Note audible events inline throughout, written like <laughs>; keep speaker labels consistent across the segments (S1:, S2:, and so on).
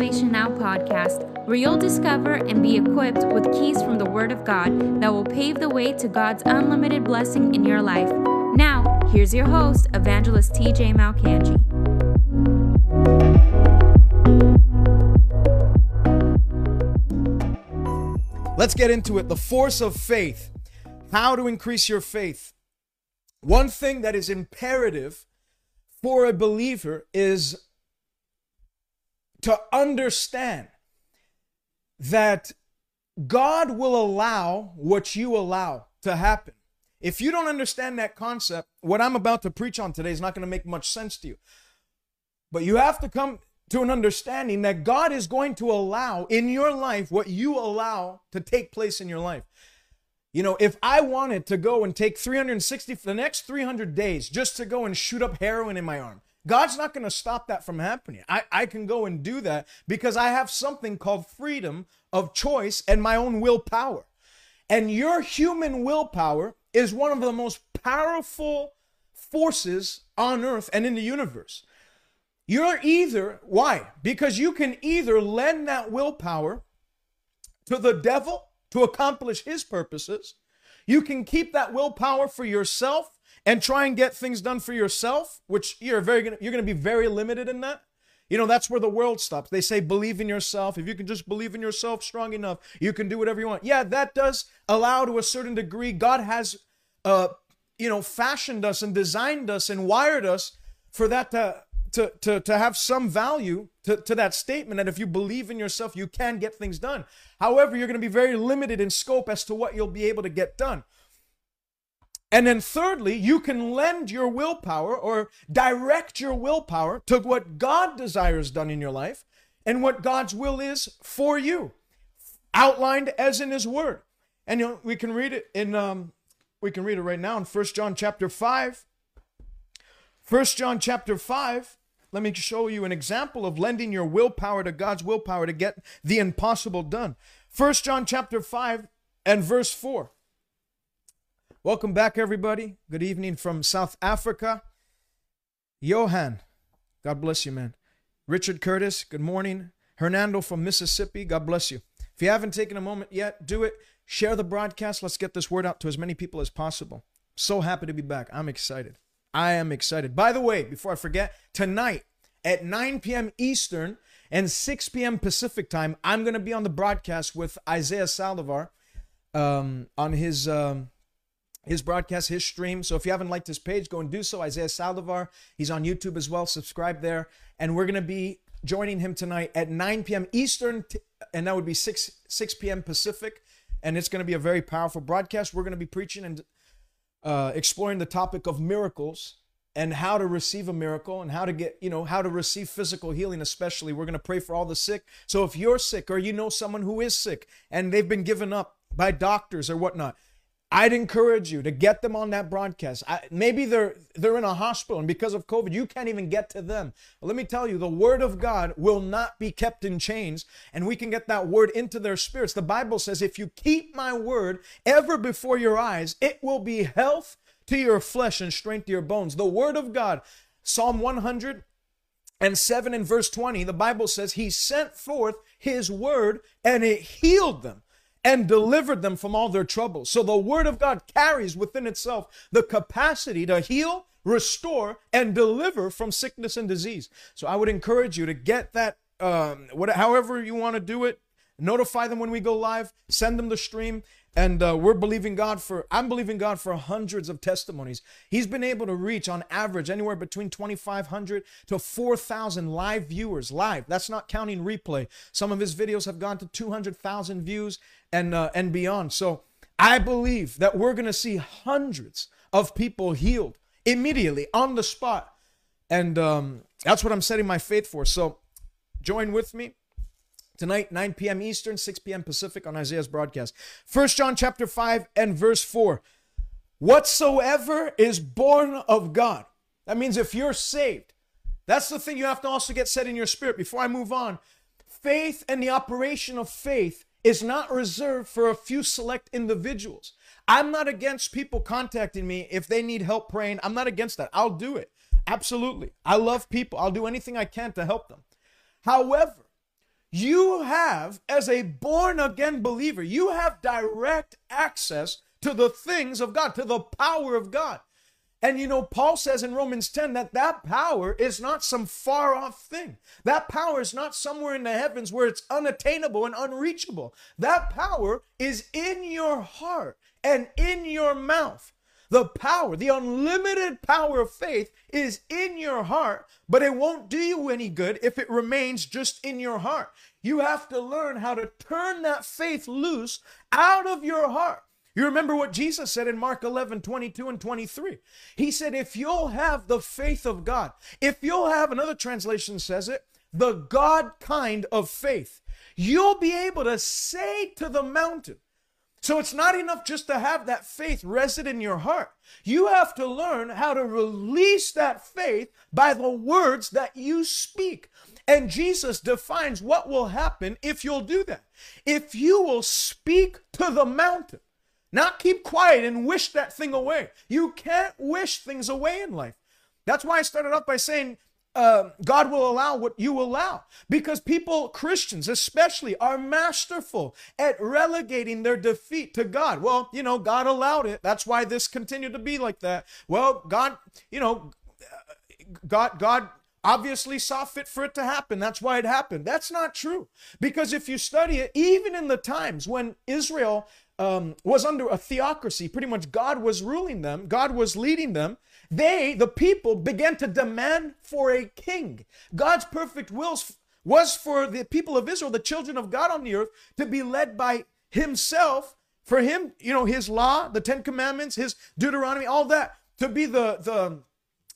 S1: Salvation Now podcast, where you'll discover and be equipped with keys from the Word of God that will pave the way to God's unlimited blessing in your life. Now, here's your host, Evangelist TJ Malkanji.
S2: Let's get into it. The force of faith. How to increase your faith. One thing that is imperative for a believer is to understand that God will allow what you allow to happen. If you don't understand that concept, what I'm about to preach on today is not going to make much sense to you. But you have to come to an understanding that God is going to allow in your life what you allow to take place in your life. You know, if I wanted to go and take 360 for the next 300 days just to go and shoot up heroin in my arm, God's not going to stop that from happening. I, I can go and do that because I have something called freedom of choice and my own willpower. And your human willpower is one of the most powerful forces on earth and in the universe. You're either, why? Because you can either lend that willpower to the devil to accomplish his purposes. You can keep that willpower for yourself and try and get things done for yourself, which you're very gonna, you're going to be very limited in that. You know, that's where the world stops. They say believe in yourself. If you can just believe in yourself strong enough, you can do whatever you want. Yeah, that does allow to a certain degree. God has uh you know, fashioned us and designed us and wired us for that to to, to, to have some value to, to that statement that if you believe in yourself, you can get things done. However, you're going to be very limited in scope as to what you'll be able to get done. And then, thirdly, you can lend your willpower or direct your willpower to what God desires done in your life and what God's will is for you, outlined as in His Word. And you know, we can read it in um, we can read it right now in First John chapter five. First John chapter five let me show you an example of lending your willpower to God's willpower to get the impossible done. First John chapter 5 and verse 4. Welcome back, everybody. Good evening from South Africa. Johan, God bless you, man. Richard Curtis, good morning. Hernando from Mississippi, God bless you. If you haven't taken a moment yet, do it. Share the broadcast. Let's get this word out to as many people as possible. So happy to be back. I'm excited. I am excited. By the way, before I forget, tonight at 9 p.m. Eastern and 6 p.m. Pacific time, I'm going to be on the broadcast with Isaiah Saldivar um, on his um, his broadcast, his stream. So if you haven't liked his page, go and do so. Isaiah Saldivar. He's on YouTube as well. Subscribe there. And we're going to be joining him tonight at 9 p.m. Eastern, and that would be 6 6 p.m. Pacific. And it's going to be a very powerful broadcast. We're going to be preaching and uh, exploring the topic of miracles and how to receive a miracle and how to get, you know, how to receive physical healing, especially. We're going to pray for all the sick. So if you're sick or you know someone who is sick and they've been given up by doctors or whatnot, I'd encourage you to get them on that broadcast. I, maybe they're they're in a hospital and because of COVID you can't even get to them. Let me tell you, the word of God will not be kept in chains and we can get that word into their spirits. The Bible says if you keep my word ever before your eyes, it will be health to your flesh and strength to your bones. The word of God, Psalm 100 and 7 and verse 20, the Bible says he sent forth his word and it healed them and delivered them from all their troubles. So the word of God carries within itself the capacity to heal, restore, and deliver from sickness and disease. So I would encourage you to get that, um, what, however you want to do it. Notify them when we go live. Send them the stream. And uh, we're believing God for, I'm believing God for hundreds of testimonies. He's been able to reach on average anywhere between 2,500 to 4,000 live viewers, live. That's not counting replay. Some of his videos have gone to 200,000 views and, uh, and beyond. So I believe that we're going to see hundreds of people healed immediately on the spot. And um, that's what I'm setting my faith for. So join with me tonight 9 p.m eastern 6 p.m pacific on isaiah's broadcast. First john chapter 5 and verse 4 whatsoever is born of god that means if you're saved that's the thing you have to also get set in your spirit. Before i move on faith and the operation of faith is not reserved for a few select individuals. I'm not against people contacting me if they need help praying. I'm not against that. I'll do it. Absolutely. I love people. I'll do anything i can to help them. However you have, as a born again believer, you have direct access to the things of God, to the power of God. And you know, Paul says in Romans 10 that that power is not some far off thing. That power is not somewhere in the heavens where it's unattainable and unreachable. That power is in your heart and in your mouth. The power, the unlimited power of faith is in your heart, but it won't do you any good if it remains just in your heart. You have to learn how to turn that faith loose out of your heart. You remember what Jesus said in Mark 11, 22 and 23. He said, If you'll have the faith of God, if you'll have, another translation says it, the God kind of faith, you'll be able to say to the mountain, so it's not enough just to have that faith rested in your heart. You have to learn how to release that faith by the words that you speak. And Jesus defines what will happen if you'll do that. If you will speak to the mountain, not keep quiet and wish that thing away. You can't wish things away in life. That's why I started off by saying uh, God will allow what you allow. Because people, Christians especially, are masterful at relegating their defeat to God. Well, you know, God allowed it. That's why this continued to be like that. Well, God, you know, God, God obviously saw fit for it to happen. That's why it happened. That's not true. Because if you study it, even in the times when Israel um, was under a theocracy, pretty much God was ruling them, God was leading them they, the people, began to demand for a king. God's perfect will was for the people of Israel, the children of God on the earth, to be led by himself. For him, you know, his law, the Ten Commandments, his Deuteronomy, all that, to be the the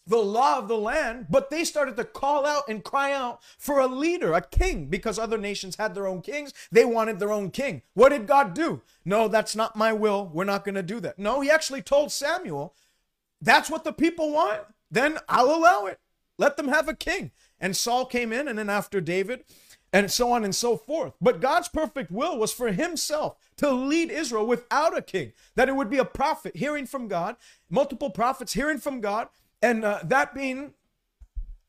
S2: the law of the land, but they started to call out and cry out for a leader, a king, because other nations had their own kings. They wanted their own king. What did God do? No, that's not my will. We're not going to do that. No, he actually told Samuel that's what the people want, then I'll allow it. Let them have a king. And Saul came in, and then after David, and so on and so forth. But God's perfect will was for himself to lead Israel without a king, that it would be a prophet hearing from God, multiple prophets hearing from God, and uh, that being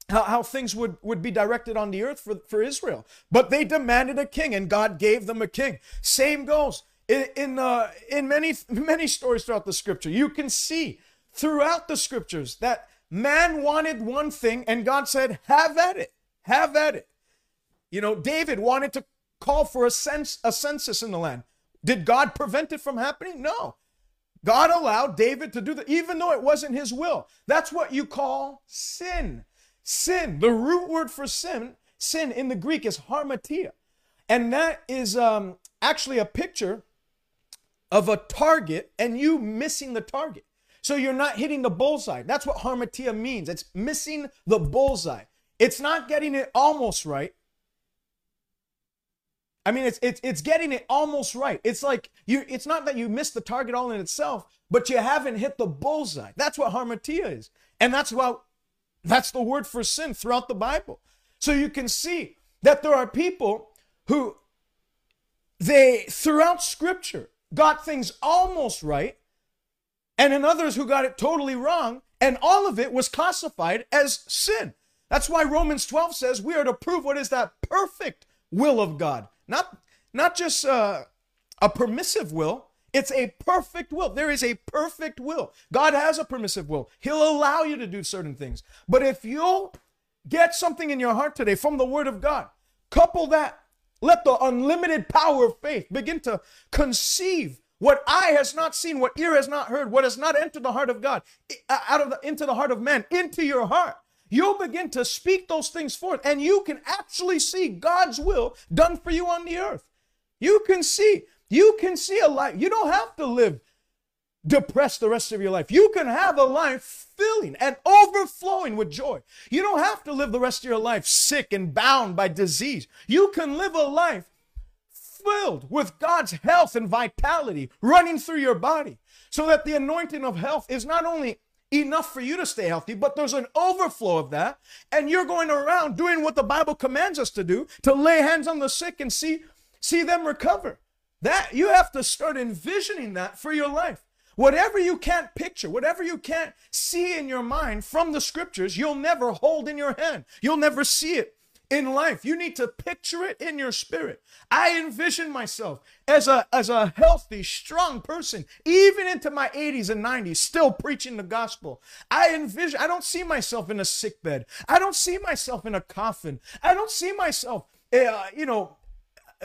S2: how, how things would, would be directed on the earth for, for Israel. But they demanded a king, and God gave them a king. Same goes in, in, uh, in many, many stories throughout the scripture. You can see throughout the scriptures that man wanted one thing and God said, have at it, have at it. You know, David wanted to call for a, sense, a census in the land. Did God prevent it from happening? No. God allowed David to do that, even though it wasn't his will. That's what you call sin. Sin. The root word for sin, sin in the Greek is hamartia. And that is um, actually a picture of a target and you missing the target. So you're not hitting the bullseye. That's what harmatia means. It's missing the bullseye. It's not getting it almost right. I mean, it's it's it's getting it almost right. It's like you. It's not that you missed the target all in itself, but you haven't hit the bullseye. That's what harmatia is, and that's what that's the word for sin throughout the Bible. So you can see that there are people who they throughout Scripture got things almost right, and in others who got it totally wrong, and all of it was classified as sin. That's why Romans 12 says we are to prove what is that perfect will of God. Not, not just uh, a permissive will, it's a perfect will. There is a perfect will. God has a permissive will. He'll allow you to do certain things. But if you'll get something in your heart today from the Word of God, couple that, let the unlimited power of faith begin to conceive what eye has not seen, what ear has not heard, what has not entered the heart of God, uh, out of the, into the heart of man, into your heart. You'll begin to speak those things forth, and you can actually see God's will done for you on the earth. You can see, you can see a life. You don't have to live depressed the rest of your life. You can have a life filling and overflowing with joy. You don't have to live the rest of your life sick and bound by disease. You can live a life filled with God's health and vitality running through your body so that the anointing of health is not only enough for you to stay healthy, but there's an overflow of that. And you're going around doing what the Bible commands us to do to lay hands on the sick and see, see them recover. That you have to start envisioning that for your life. Whatever you can't picture, whatever you can't see in your mind from the scriptures, you'll never hold in your hand. You'll never see it in life. You need to picture it in your spirit. I envision myself as a as a healthy, strong person, even into my 80s and 90s, still preaching the gospel. I envision I don't see myself in a sick bed. I don't see myself in a coffin. I don't see myself uh, you know,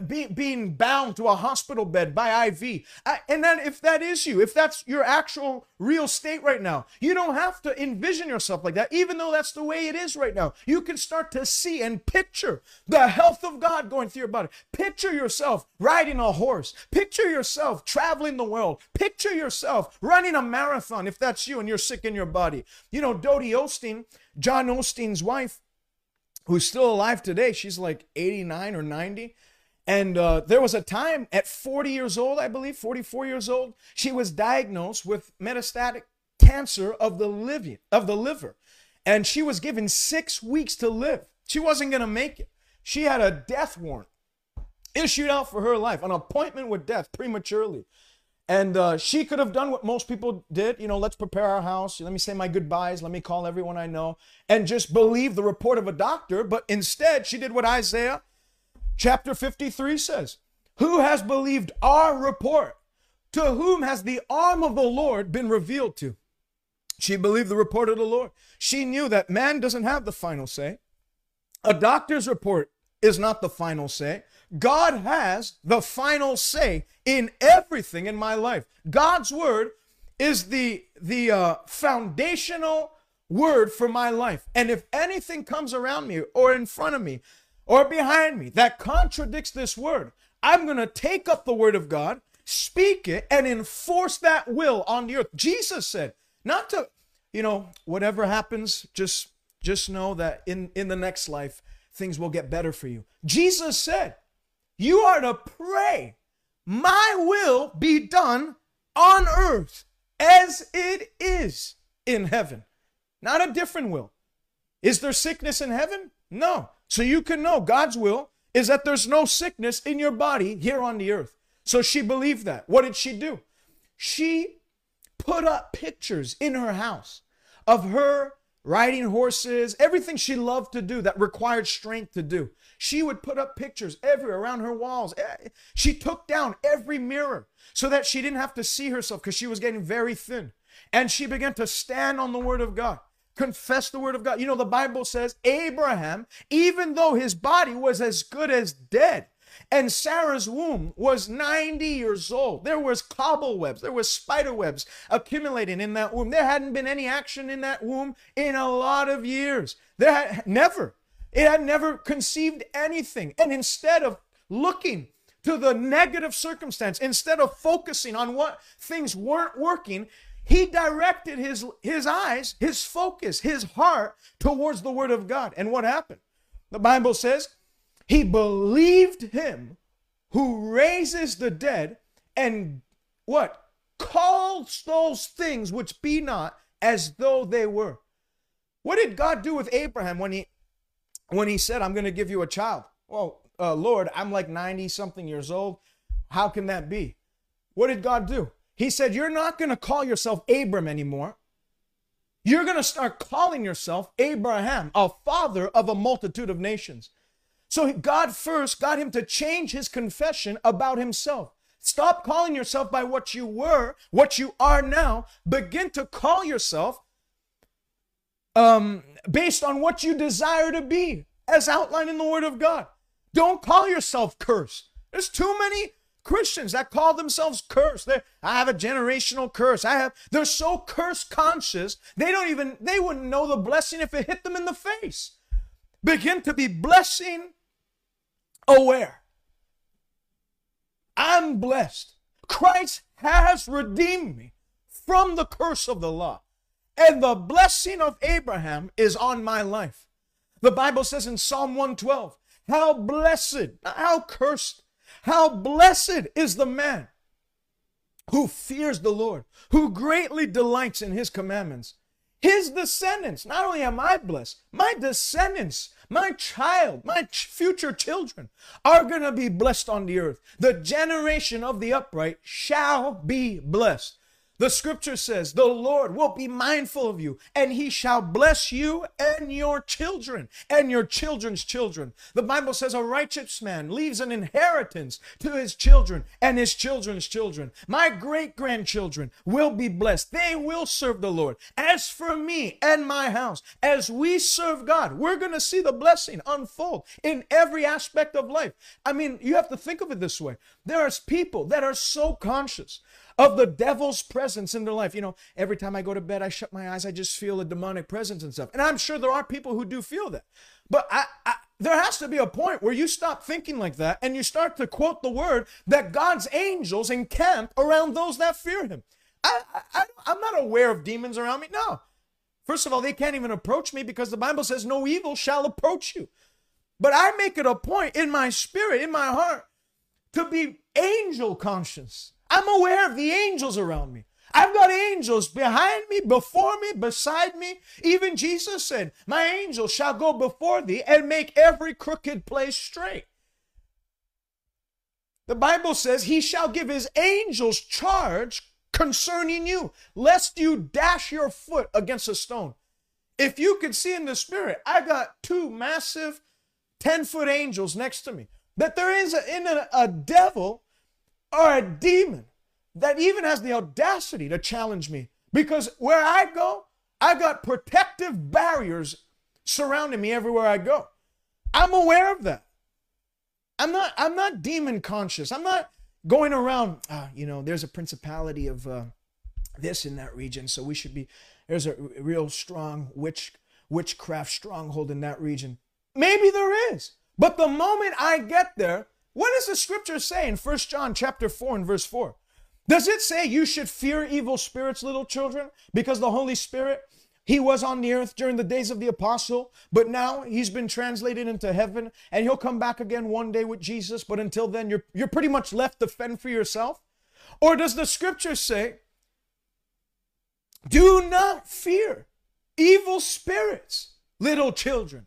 S2: be, being bound to a hospital bed by IV. I, and then if that is you, if that's your actual real state right now, you don't have to envision yourself like that, even though that's the way it is right now. You can start to see and picture the health of God going through your body. Picture yourself riding a horse. Picture yourself traveling the world. Picture yourself running a marathon if that's you and you're sick in your body. You know, Dodie Osteen, John Osteen's wife, who's still alive today, she's like 89 or 90 and uh, there was a time at 40 years old, I believe, 44 years old, she was diagnosed with metastatic cancer of the liver, of the liver. And she was given six weeks to live. She wasn't going to make it. She had a death warrant issued out for her life, an appointment with death prematurely. And uh, she could have done what most people did. You know, let's prepare our house. Let me say my goodbyes. Let me call everyone I know and just believe the report of a doctor. But instead, she did what Isaiah Chapter 53 says, Who has believed our report? To whom has the arm of the Lord been revealed to? She believed the report of the Lord. She knew that man doesn't have the final say. A doctor's report is not the final say. God has the final say in everything in my life. God's word is the the uh, foundational word for my life. And if anything comes around me or in front of me or behind me that contradicts this word, I'm going to take up the word of God, speak it, and enforce that will on the earth. Jesus said, not to, you know, whatever happens, just just know that in in the next life things will get better for you. Jesus said, you are to pray, my will be done on earth as it is in heaven. Not a different will. Is there sickness in heaven? No. So you can know God's will is that there's no sickness in your body here on the earth. So she believed that. What did she do? She put up pictures in her house of her riding horses, everything she loved to do that required strength to do. She would put up pictures everywhere around her walls. Eh, she took down every mirror so that she didn't have to see herself because she was getting very thin. And she began to stand on the word of God confess the word of God. You know, the Bible says Abraham, even though his body was as good as dead, and Sarah's womb was 90 years old. There was cobwebs, there was spider webs accumulating in that womb. There hadn't been any action in that womb in a lot of years. There had never. It had never conceived anything. And instead of looking to the negative circumstance, instead of focusing on what things weren't working, he directed his, his eyes, his focus, his heart towards the word of God. And what happened? The Bible says he believed him who raises the dead and what? Calls those things which be not as though they were. What did God do with Abraham when he when he said, I'm going to give you a child? Well, uh, Lord, I'm like 90 something years old. How can that be? What did God do? He said, You're not going to call yourself Abram anymore. You're going to start calling yourself Abraham, a father of a multitude of nations. So God first got him to change his confession about himself. Stop calling yourself by what you were, what you are now. Begin to call yourself um, based on what you desire to be, as outlined in the Word of God. Don't call yourself cursed. There's too many Christians that call themselves cursed. They're, I have a generational curse. I have, they're so curse conscious, they don't even, they wouldn't know the blessing if it hit them in the face. Begin to be blessing aware. I'm blessed. Christ has redeemed me from the curse of the law. And the blessing of Abraham is on my life. The Bible says in Psalm 112, how blessed, how cursed how blessed is the man who fears the Lord, who greatly delights in his commandments. His descendants, not only am I blessed, my descendants, my child, my ch- future children are going to be blessed on the earth. The generation of the upright shall be blessed. The scripture says, The Lord will be mindful of you, and he shall bless you and your children and your children's children. The Bible says, A righteous man leaves an inheritance to his children and his children's children. My great grandchildren will be blessed. They will serve the Lord. As for me and my house, as we serve God, we're going to see the blessing unfold in every aspect of life. I mean, you have to think of it this way there are people that are so conscious of the devil's presence in their life. You know, every time I go to bed, I shut my eyes, I just feel a demonic presence and stuff. And I'm sure there are people who do feel that. But I, I, there has to be a point where you stop thinking like that and you start to quote the word that God's angels encamp around those that fear him. I, I, I'm not aware of demons around me. No. First of all, they can't even approach me because the Bible says no evil shall approach you. But I make it a point in my spirit, in my heart, to be angel conscious. I'm aware of the angels around me. I've got angels behind me, before me, beside me. Even Jesus said, My angels shall go before thee and make every crooked place straight. The Bible says, He shall give His angels charge concerning you, lest you dash your foot against a stone. If you could see in the spirit, I got two massive 10 foot angels next to me. That there is a, in a, a devil or a demon that even has the audacity to challenge me. Because where I go, I got protective barriers surrounding me everywhere I go. I'm aware of that. I'm not I'm not demon conscious. I'm not going around, uh, you know, there's a principality of uh, this in that region, so we should be there's a real strong witch witchcraft stronghold in that region. Maybe there is. But the moment I get there, what does the scripture say in First John chapter 4 and verse 4? Does it say you should fear evil spirits, little children? Because the Holy Spirit, he was on the earth during the days of the apostle, but now he's been translated into heaven and he'll come back again one day with Jesus. But until then, you're, you're pretty much left to fend for yourself. Or does the scripture say, do not fear evil spirits, little children?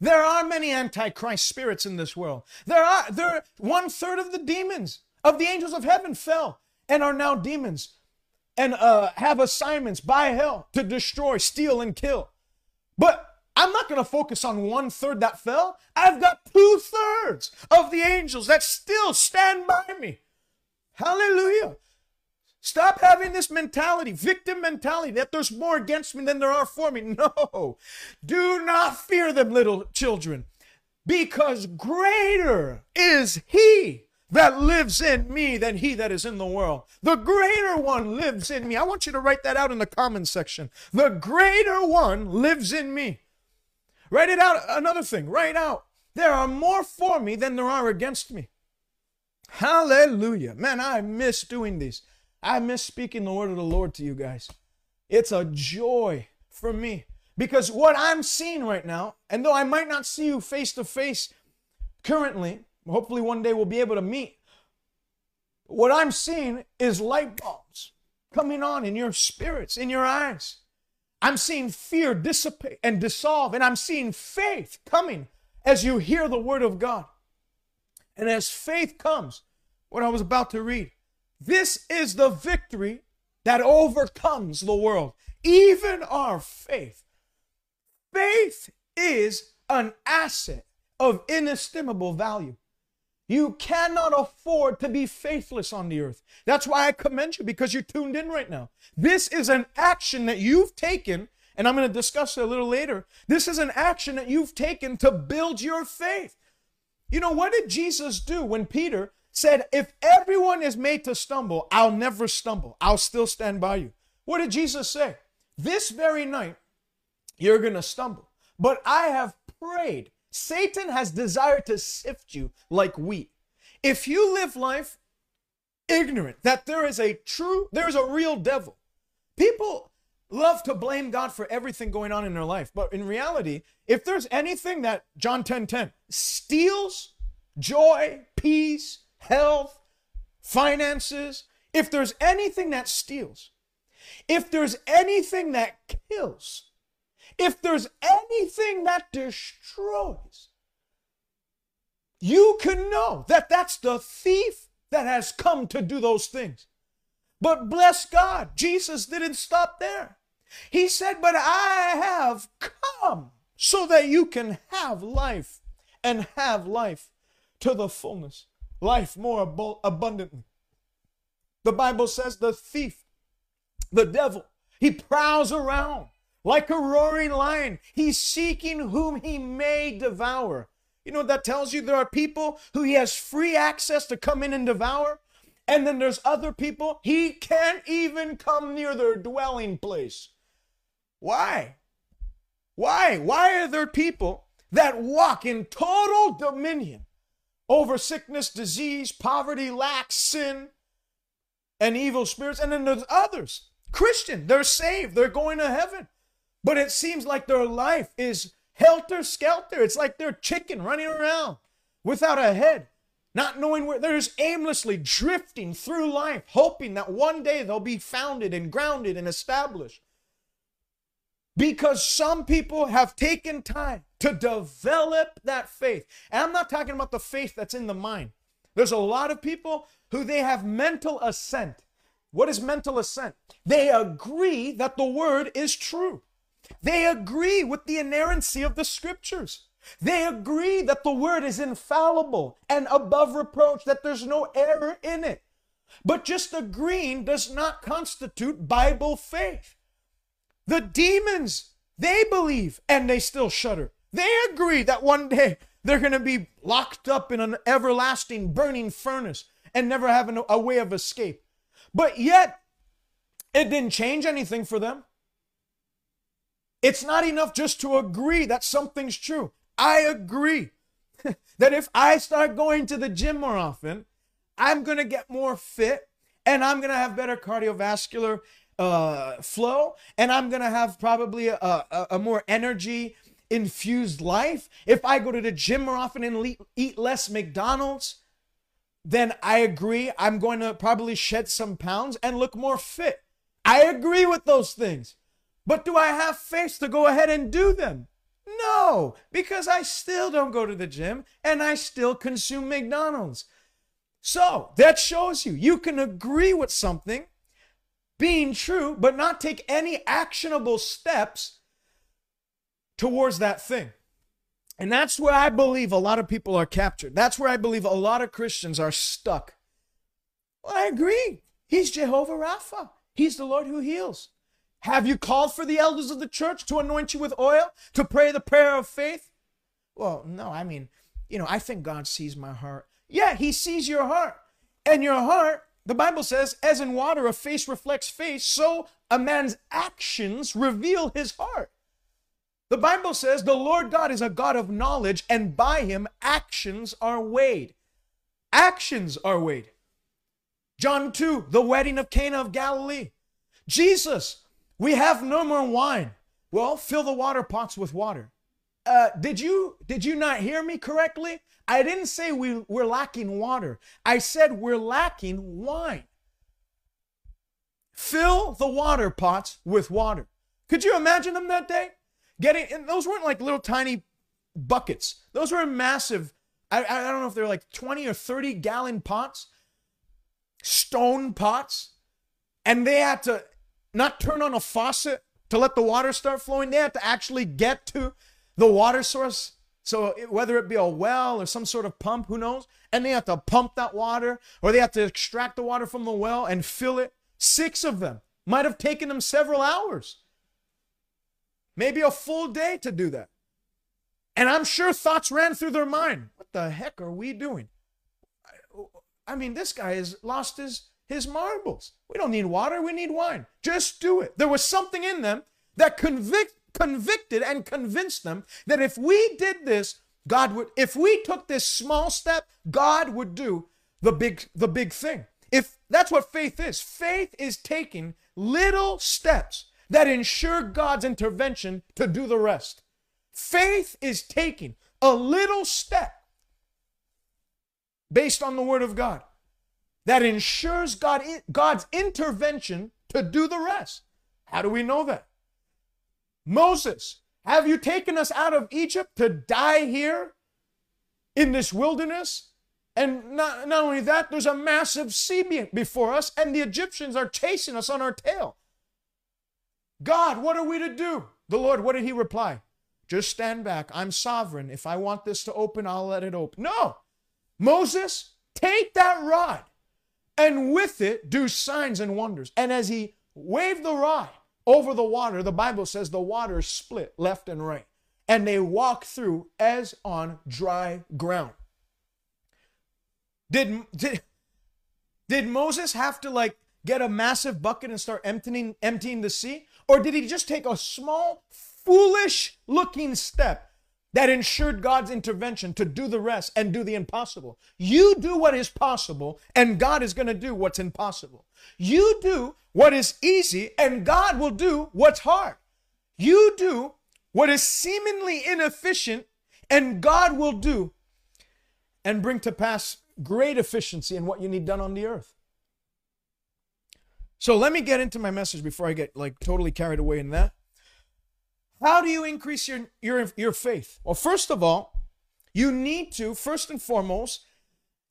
S2: There are many antichrist spirits in this world. There are there one third of the demons of the angels of heaven fell and are now demons and uh, have assignments by hell to destroy, steal, and kill. But I'm not going to focus on one third that fell. I've got two thirds of the angels that still stand by me. Hallelujah. Stop having this mentality, victim mentality, that there's more against me than there are for me. No. Do not fear them, little children, because greater is He that lives in me than he that is in the world. The greater one lives in me. I want you to write that out in the comment section. The greater one lives in me. Write it out. Another thing, write out. There are more for me than there are against me. Hallelujah. Man, I miss doing these. I miss speaking the word of the Lord to you guys. It's a joy for me because what I'm seeing right now, and though I might not see you face to face currently, Hopefully, one day we'll be able to meet. What I'm seeing is light bulbs coming on in your spirits, in your eyes. I'm seeing fear dissipate and dissolve, and I'm seeing faith coming as you hear the word of God. And as faith comes, what I was about to read, this is the victory that overcomes the world, even our faith. Faith is an asset of inestimable value. You cannot afford to be faithless on the earth. That's why I commend you because you're tuned in right now. This is an action that you've taken, and I'm going to discuss it a little later. This is an action that you've taken to build your faith. You know, what did Jesus do when Peter said, If everyone is made to stumble, I'll never stumble. I'll still stand by you. What did Jesus say? This very night, you're going to stumble. But I have prayed Satan has desired to sift you like wheat. If you live life ignorant that there is a true, there is a real devil, people love to blame God for everything going on in their life. But in reality, if there's anything that John 10 10 steals joy, peace, health, finances, if there's anything that steals, if there's anything that kills, if there's anything that destroys, you can know that that's the thief that has come to do those things. But bless God, Jesus didn't stop there. He said, But I have come so that you can have life and have life to the fullness, life more ab- abundantly. The Bible says the thief, the devil, he prowls around like a roaring lion. He's seeking whom he may devour. You know what that tells you? There are people who he has free access to come in and devour. And then there's other people he can't even come near their dwelling place. Why? Why? Why are there people that walk in total dominion over sickness, disease, poverty, lack, sin, and evil spirits? And then there's others, Christian, they're saved, they're going to heaven. But it seems like their life is helter skelter. It's like they're chicken running around without a head, not knowing where they're just aimlessly drifting through life, hoping that one day they'll be founded and grounded and established. Because some people have taken time to develop that faith. And I'm not talking about the faith that's in the mind. There's a lot of people who they have mental assent. What is mental assent? They agree that the word is true. They agree with the inerrancy of the scriptures. They agree that the word is infallible and above reproach, that there's no error in it. But just agreeing does not constitute Bible faith. The demons, they believe and they still shudder. They agree that one day they're going to be locked up in an everlasting burning furnace and never have a way of escape. But yet, it didn't change anything for them. It's not enough just to agree that something's true. I agree <laughs> that if I start going to the gym more often, I'm going to get more fit and I'm going to have better cardiovascular uh, flow and I'm going to have probably a, a, a more energy infused life. If I go to the gym more often and eat less McDonald's, then I agree I'm going to probably shed some pounds and look more fit. I agree with those things. But do I have faith to go ahead and do them? No, because I still don't go to the gym and I still consume McDonald's. So that shows you you can agree with something being true, but not take any actionable steps towards that thing. And that's where I believe a lot of people are captured. That's where I believe a lot of Christians are stuck. Well, I agree. He's Jehovah Rapha, He's the Lord who heals. Have you called for the elders of the church to anoint you with oil, to pray the prayer of faith? Well, no, I mean, you know, I think God sees my heart. Yeah, He sees your heart. And your heart, the Bible says, as in water, a face reflects face, so a man's actions reveal his heart. The Bible says the Lord God is a God of knowledge, and by him actions are weighed. Actions are weighed. John 2, the wedding of Cana of Galilee. Jesus we have no more wine. Well, fill the water pots with water. Uh, did you did you not hear me correctly? I didn't say we, we're lacking water. I said we're lacking wine. Fill the water pots with water. Could you imagine them that day? Getting and those weren't like little tiny buckets. Those were massive. I, I don't know if they're like 20 or 30 gallon pots, stone pots. And they had to not turn on a faucet to let the water start flowing. They had to actually get to the water source. So whether it be a well or some sort of pump, who knows? And they have to pump that water or they have to extract the water from the well and fill it. Six of them might have taken them several hours, maybe a full day to do that. And I'm sure thoughts ran through their mind. What the heck are we doing? I mean, this guy has lost his his marbles. We don't need water, we need wine. Just do it. There was something in them that convict, convicted and convinced them that if we did this, God would, if we took this small step, God would do the big, the big thing. If that's what faith is, faith is taking little steps that ensure God's intervention to do the rest. Faith is taking a little step based on the word of God that ensures God, God's intervention to do the rest. How do we know that? Moses, have you taken us out of Egypt to die here in this wilderness And not, not only that, there's a massive sea before us, and the Egyptians are chasing us on our tail. God, what are we to do? The Lord, what did he reply? Just stand back. I'm sovereign. If I want this to open, I'll let it open. No. Moses, take that rod and with it do signs and wonders. And as he waved the rod over the water, the Bible says the water split left and right. And they walked through as on dry ground. Did, did, did Moses have to like get a massive bucket and start emptying, emptying the sea? Or did he just take a small, foolish looking step that ensured God's intervention to do the rest and do the impossible? You do what is possible, and God is going to do what's impossible. You do what is easy, and God will do what's hard. You do what is seemingly inefficient, and God will do and bring to pass great efficiency in what you need done on the earth. So let me get into my message before I get like totally carried away in that. How do you increase your your your faith? Well, first of all, you need to first and foremost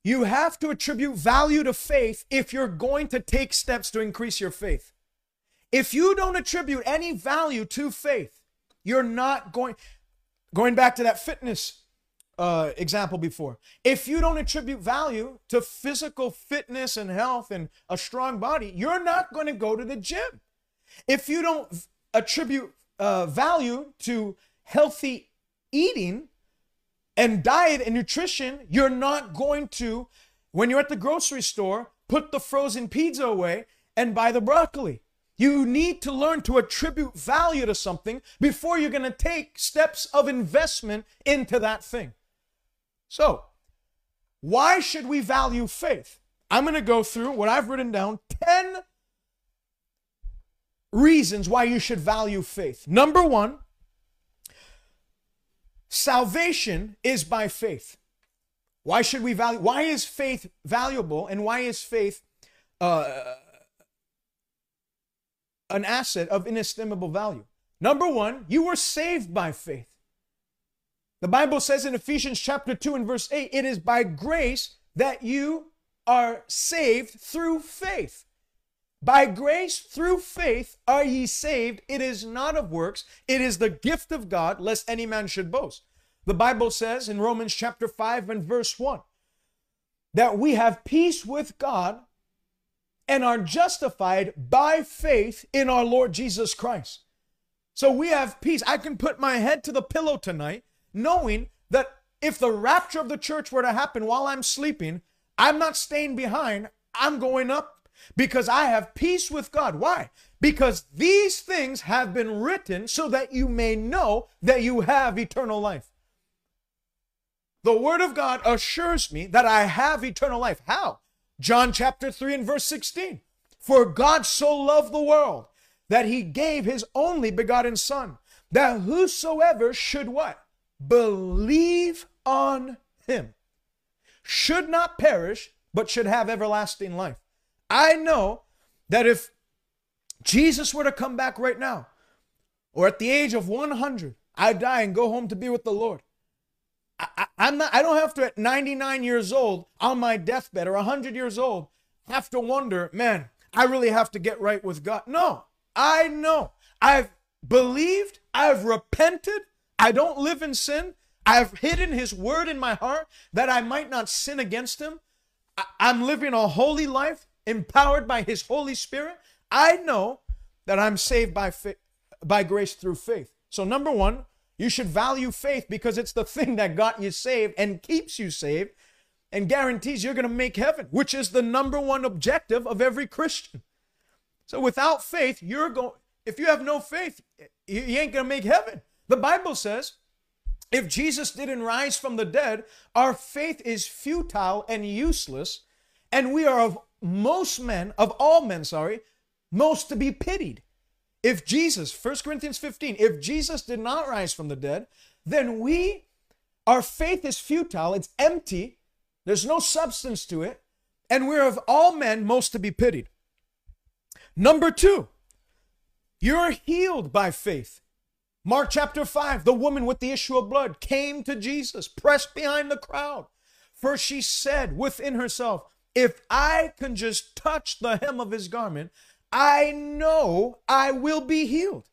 S2: you have to attribute value to faith if you're going to take steps to increase your faith. If you don't attribute any value to faith, you're not going going back to that fitness uh, example before. If you don't attribute value to physical fitness and health and a strong body, you're not going to go to the gym. If you don't attribute uh, value to healthy eating and diet and nutrition, you're not going to, when you're at the grocery store, put the frozen pizza away and buy the broccoli. You need to learn to attribute value to something before you're going to take steps of investment into that thing. So, why should we value faith? I'm going to go through what I've written down 10 reasons why you should value faith. Number one, salvation is by faith. Why should we value? Why is faith valuable and why is faith uh, an asset of inestimable value? Number one, you were saved by faith. The Bible says in Ephesians chapter 2 and verse 8, it is by grace that you are saved through faith. By grace through faith are ye saved. It is not of works, it is the gift of God, lest any man should boast. The Bible says in Romans chapter 5 and verse 1 that we have peace with God and are justified by faith in our Lord Jesus Christ. So we have peace. I can put my head to the pillow tonight knowing that if the rapture of the church were to happen while I'm sleeping, I'm not staying behind. I'm going up because I have peace with God. Why? Because these things have been written so that you may know that you have eternal life. The word of God assures me that I have eternal life. How? John chapter 3 and verse 16. For God so loved the world that he gave his only begotten son, that whosoever should what? believe on him should not perish, but should have everlasting life. I know that if Jesus were to come back right now, or at the age of 100, I die and go home to be with the Lord. I, am not. I don't have to at 99 years old on my deathbed or 100 years old have to wonder, man, I really have to get right with God. No, I know. I've believed. I've repented. I don't live in sin. I've hidden his word in my heart that I might not sin against him. I- I'm living a holy life empowered by his Holy Spirit. I know that I'm saved by faith, by grace through faith. So number 1, you should value faith because it's the thing that got you saved and keeps you saved and guarantees you're going to make heaven, which is the number one objective of every Christian. So without faith, you're going if you have no faith, you ain't going to make heaven. The Bible says if Jesus didn't rise from the dead, our faith is futile and useless, and we are of most men, of all men, sorry, most to be pitied. If Jesus, 1 Corinthians 15, if Jesus did not rise from the dead, then we, our faith is futile, it's empty, there's no substance to it, and we're of all men most to be pitied. Number two, you're healed by faith. Mark chapter 5, the woman with the issue of blood came to Jesus, pressed behind the crowd. For she said within herself, If I can just touch the hem of his garment, I know I will be healed.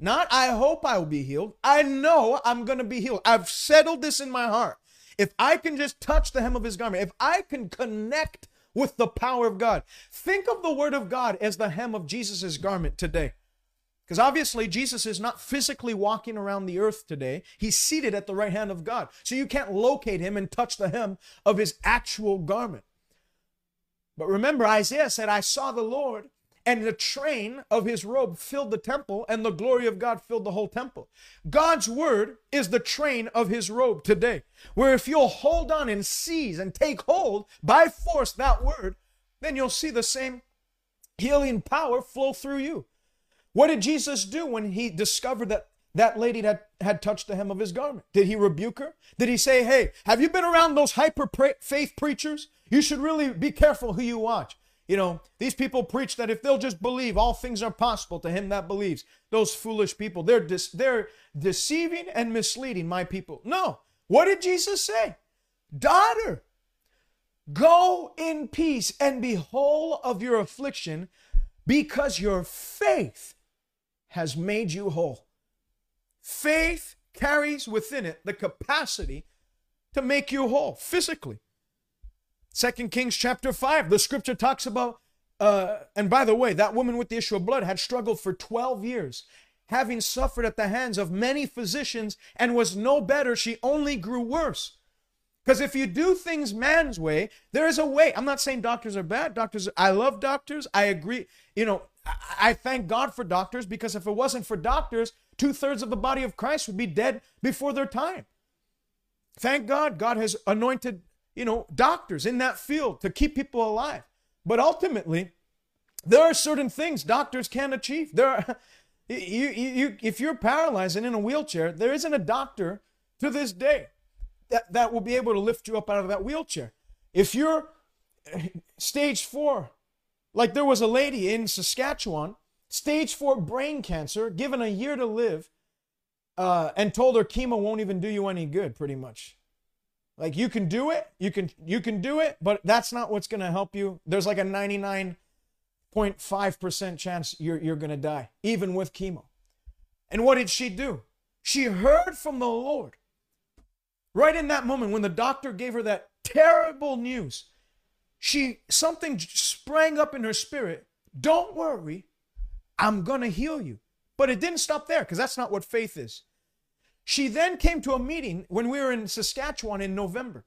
S2: Not, I hope I will be healed. I know I'm going to be healed. I've settled this in my heart. If I can just touch the hem of his garment, if I can connect with the power of God, think of the word of God as the hem of Jesus' garment today. Because obviously, Jesus is not physically walking around the earth today. He's seated at the right hand of God. So you can't locate him and touch the hem of his actual garment. But remember, Isaiah said, I saw the Lord and the train of his robe filled the temple, and the glory of God filled the whole temple. God's word is the train of his robe today, where if you'll hold on and seize and take hold by force that word, then you'll see the same healing power flow through you. What did Jesus do when he discovered that that lady that had touched the hem of his garment? Did he rebuke her? Did he say, Hey, have you been around those hyper faith preachers? You should really be careful who you watch. You know, these people preach that if they'll just believe, all things are possible to him that believes. Those foolish people, they're, dis- they're deceiving and misleading my people. No. What did Jesus say? Daughter, go in peace and be whole of your affliction because your faith has made you whole. Faith carries within it the capacity to make you whole physically. Second Kings chapter 5, the scripture talks about, uh, and by the way, that woman with the issue of blood had struggled for 12 years, having suffered at the hands of many physicians and was no better. She only grew worse. Because if you do things man's way, there is a way. I'm not saying doctors are bad. Doctors, I love doctors. I agree. You know, I, I thank God for doctors because if it wasn't for doctors, two thirds of the body of Christ would be dead before their time. Thank God, God has anointed you know, doctors in that field to keep people alive. But ultimately, there are certain things doctors can't achieve. There are, <laughs> you, you, if you're paralyzed and in a wheelchair, there isn't a doctor to this day that, that will be able to lift you up out of that wheelchair. If you're <laughs> stage four, like there was a lady in Saskatchewan, stage four brain cancer, given a year to live, uh, and told her chemo won't even do you any good, pretty much. Like you can do it, you can you can do it, but that's not what's to help you. There's like a 99.5% chance you're you're to die even with chemo. And what did she do? She heard from the Lord. Right in that moment when the doctor gave her that terrible news, she something sprang up in her spirit. Don't worry, I'm going to heal you. But it didn't stop there because that's not what faith is. She then came to a meeting when we were in Saskatchewan in November.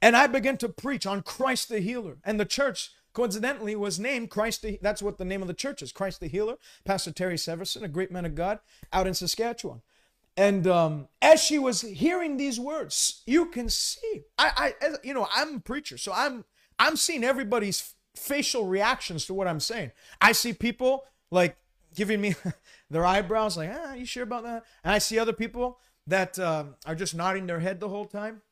S2: And I began to preach on Christ the Healer. And the church, coincidentally, was named Christ the That's what the name of the church is Christ the Healer. Pastor Terry Severson, a great man of God, out in Saskatchewan. And um, as she was hearing these words, you can see, I, I, you know, I'm a preacher, so I'm, I'm seeing everybody's facial reactions to what I'm saying. I see people like giving me <laughs> their eyebrows, like, ah, you sure about that? And I see other people that um, are just nodding their head the whole time.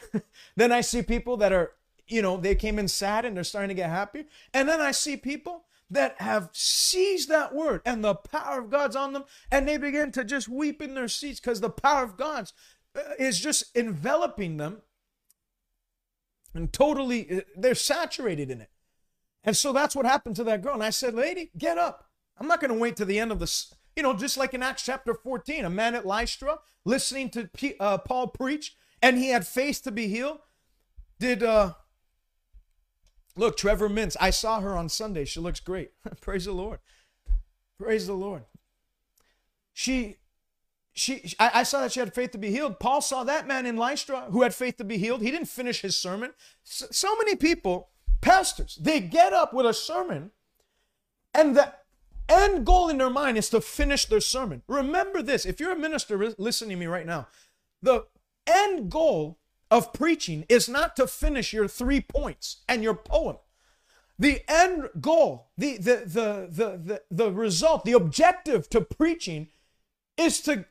S2: <laughs> then I see people that are, you know, they came in sad and they're starting to get happy. And then I see people that have seized that word and the power of God's on them and they begin to just weep in their seats because the power of God's uh, is just enveloping them and totally, uh, they're saturated in it. And so that's what happened to that girl. And I said, lady, get up. I'm not going to wait to the end of this. You know, just like in Acts chapter 14, a man at Lystra listening to P, uh, Paul preach, and he had faith to be healed. Did uh look, Trevor Mintz? I saw her on Sunday. She looks great. <laughs> Praise the Lord. Praise the Lord. She she I, I, saw that she had faith to be healed. Paul saw that man in Lystra who had faith to be healed. He didn't finish his sermon. So, so many people, pastors, they get up with a sermon, and the end goal in their mind is to finish their sermon. Remember this if you're a minister listening to me right now, the end goal of preaching is not to finish your three points and your poem. The end goal, the, the, the, the, the, the result, the objective to preaching is to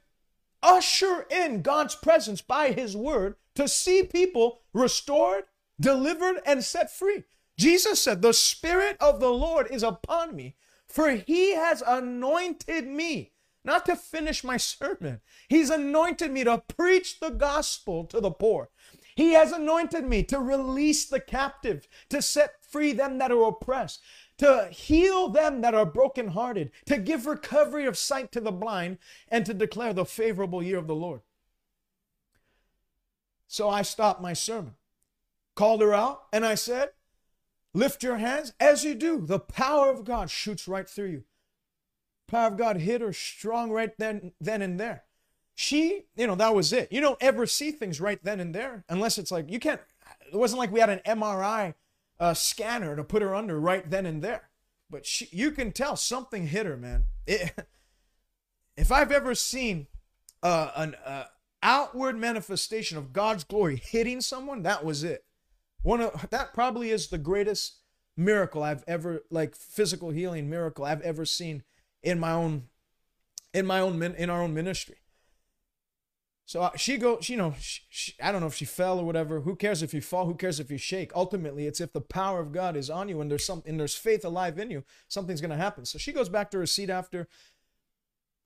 S2: usher in God's presence by His word to see people restored, delivered, and set free. Jesus said, The Spirit of the Lord is upon me for he has anointed me, not to finish my sermon. He's anointed me to preach the gospel to the poor. He has anointed me to release the captive, to set free them that are oppressed, to heal them that are brokenhearted, to give recovery of sight to the blind, and to declare the favorable year of the Lord. So I stopped my sermon, called her out, and I said, Lift your hands as you do. The power of God shoots right through you. Power of God hit her strong right then, then and there. She, you know, that was it. You don't ever see things right then and there unless it's like you can't. It wasn't like we had an MRI uh, scanner to put her under right then and there. But she, you can tell something hit her, man. It, <laughs> if I've ever seen uh, an uh, outward manifestation of God's glory hitting someone, that was it. One of that probably is the greatest miracle I've ever like physical healing miracle I've ever seen in my own in my own in our own ministry. So uh, she goes, you know, she, she, I don't know if she fell or whatever. Who cares if you fall? Who cares if you shake? Ultimately, it's if the power of God is on you and there's some and there's faith alive in you, something's to happen. So she goes back to her seat after.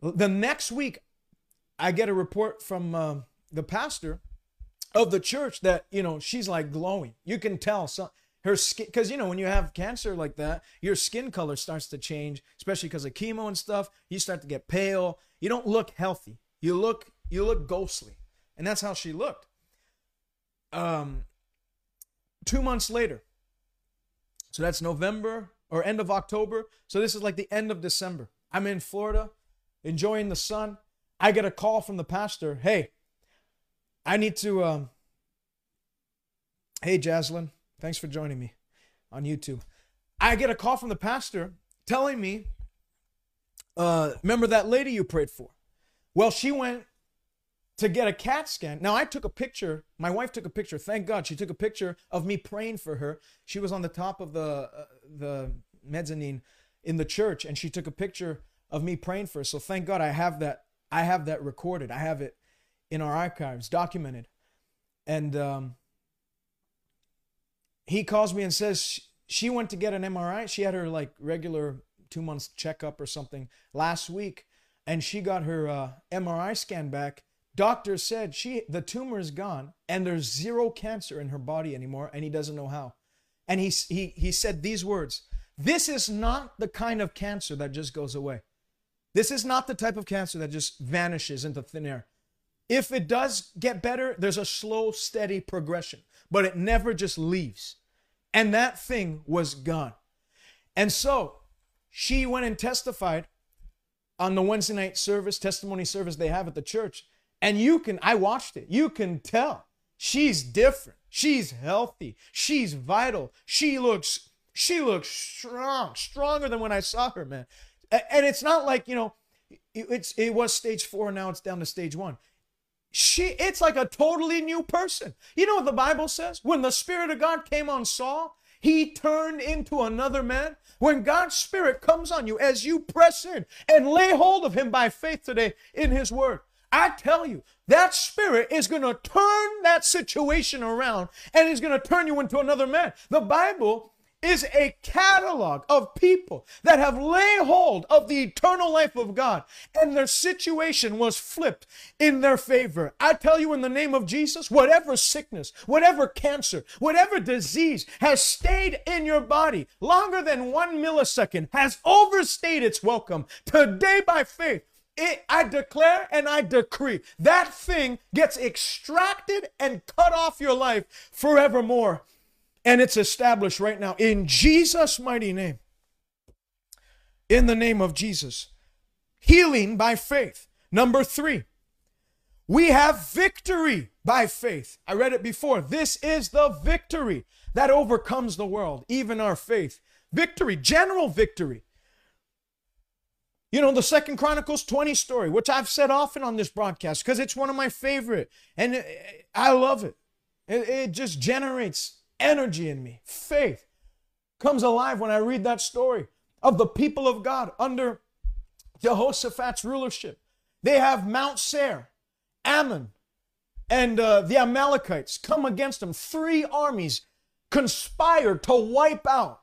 S2: The next week, I get a report from uh, the pastor of the church that you know she's like glowing. You can tell some her skin because you know when you have cancer like that, your skin color starts to change, especially because of chemo and stuff. You start to get pale. You don't look healthy. You look you look ghostly, and that's how she looked. Um, two months later, so that's November or end of October. So this is like the end of December. I'm in Florida, enjoying the sun. I get a call from the pastor. Hey, I need to. Um, hey, Jaslyn, thanks for joining me on YouTube. I get a call from the pastor telling me, uh, remember that lady you prayed for? Well, she went to get a CAT scan. Now, I took a picture. My wife took a picture. Thank God she took a picture of me praying for her. She was on the top of the uh, the mezzanine in the church, and she took a picture of me praying for her. So thank God I have that. I have that recorded. I have it in our archives, documented. And um, he calls me and says she went to get an MRI. She had her like regular two months checkup or something last week, and she got her uh, MRI scan back. Doctor said she the tumor is gone and there's zero cancer in her body anymore, and he doesn't know how. And he he he said these words: "This is not the kind of cancer that just goes away. This is not the type of cancer that just vanishes into thin air. If it does get better, there's a slow, steady progression, but it never just leaves. And that thing was gone. And so she went and testified on the Wednesday night service, testimony service they have at the church. And you can, I watched it, you can tell she's different. She's healthy. She's vital. She looks, she looks strong, stronger than when I saw her, man. And it's not like, you know, it's it was stage four, now it's down to stage one she it's like a totally new person. You know what the Bible says? When the Spirit of God came on Saul, he turned into another man. When God's Spirit comes on you as you press in and lay hold of him by faith today in his word, I tell you, that spirit is going to turn that situation around and is going to turn you into another man. The Bible is a catalog of people that have laid hold of the eternal life of God and their situation was flipped in their favor. I tell you in the name of Jesus, whatever sickness, whatever cancer, whatever disease has stayed in your body longer than one millisecond has overstayed its welcome today by faith. It, I declare and I decree that thing gets extracted and cut off your life forevermore and it's established right now in Jesus' mighty name. In the name of Jesus. Healing by faith. Number three, we have victory by faith. I read it before. This is the victory that overcomes the world, even our faith. Victory, general victory. You know, the Second Chronicles 20 story, which I've said often on this broadcast because it's one of my favorite and uh, I love it. It, it just generates energy in me. Faith comes alive when I read that story of the people of God under Jehoshaphat's rulership. They have Mount Seir, Ammon, and uh, the Amalekites come against them. Three armies conspired to wipe out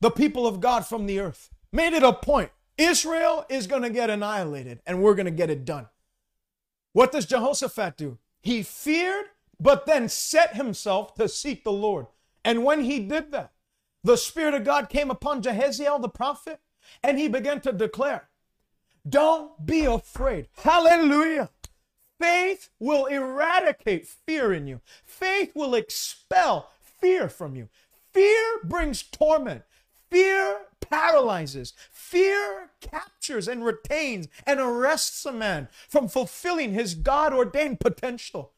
S2: the people of God from the earth. Made it a point. Israel is going to get annihilated and we're going to get it done. What does Jehoshaphat do? He feared but then set himself to seek the Lord. And when he did that, the Spirit of God came upon Jehaziel the prophet, and he began to declare, Don't be afraid. Hallelujah. Faith will eradicate fear in you, faith will expel fear from you. Fear brings torment. Fear paralyzes. Fear captures and retains and arrests a man from fulfilling his God ordained potential.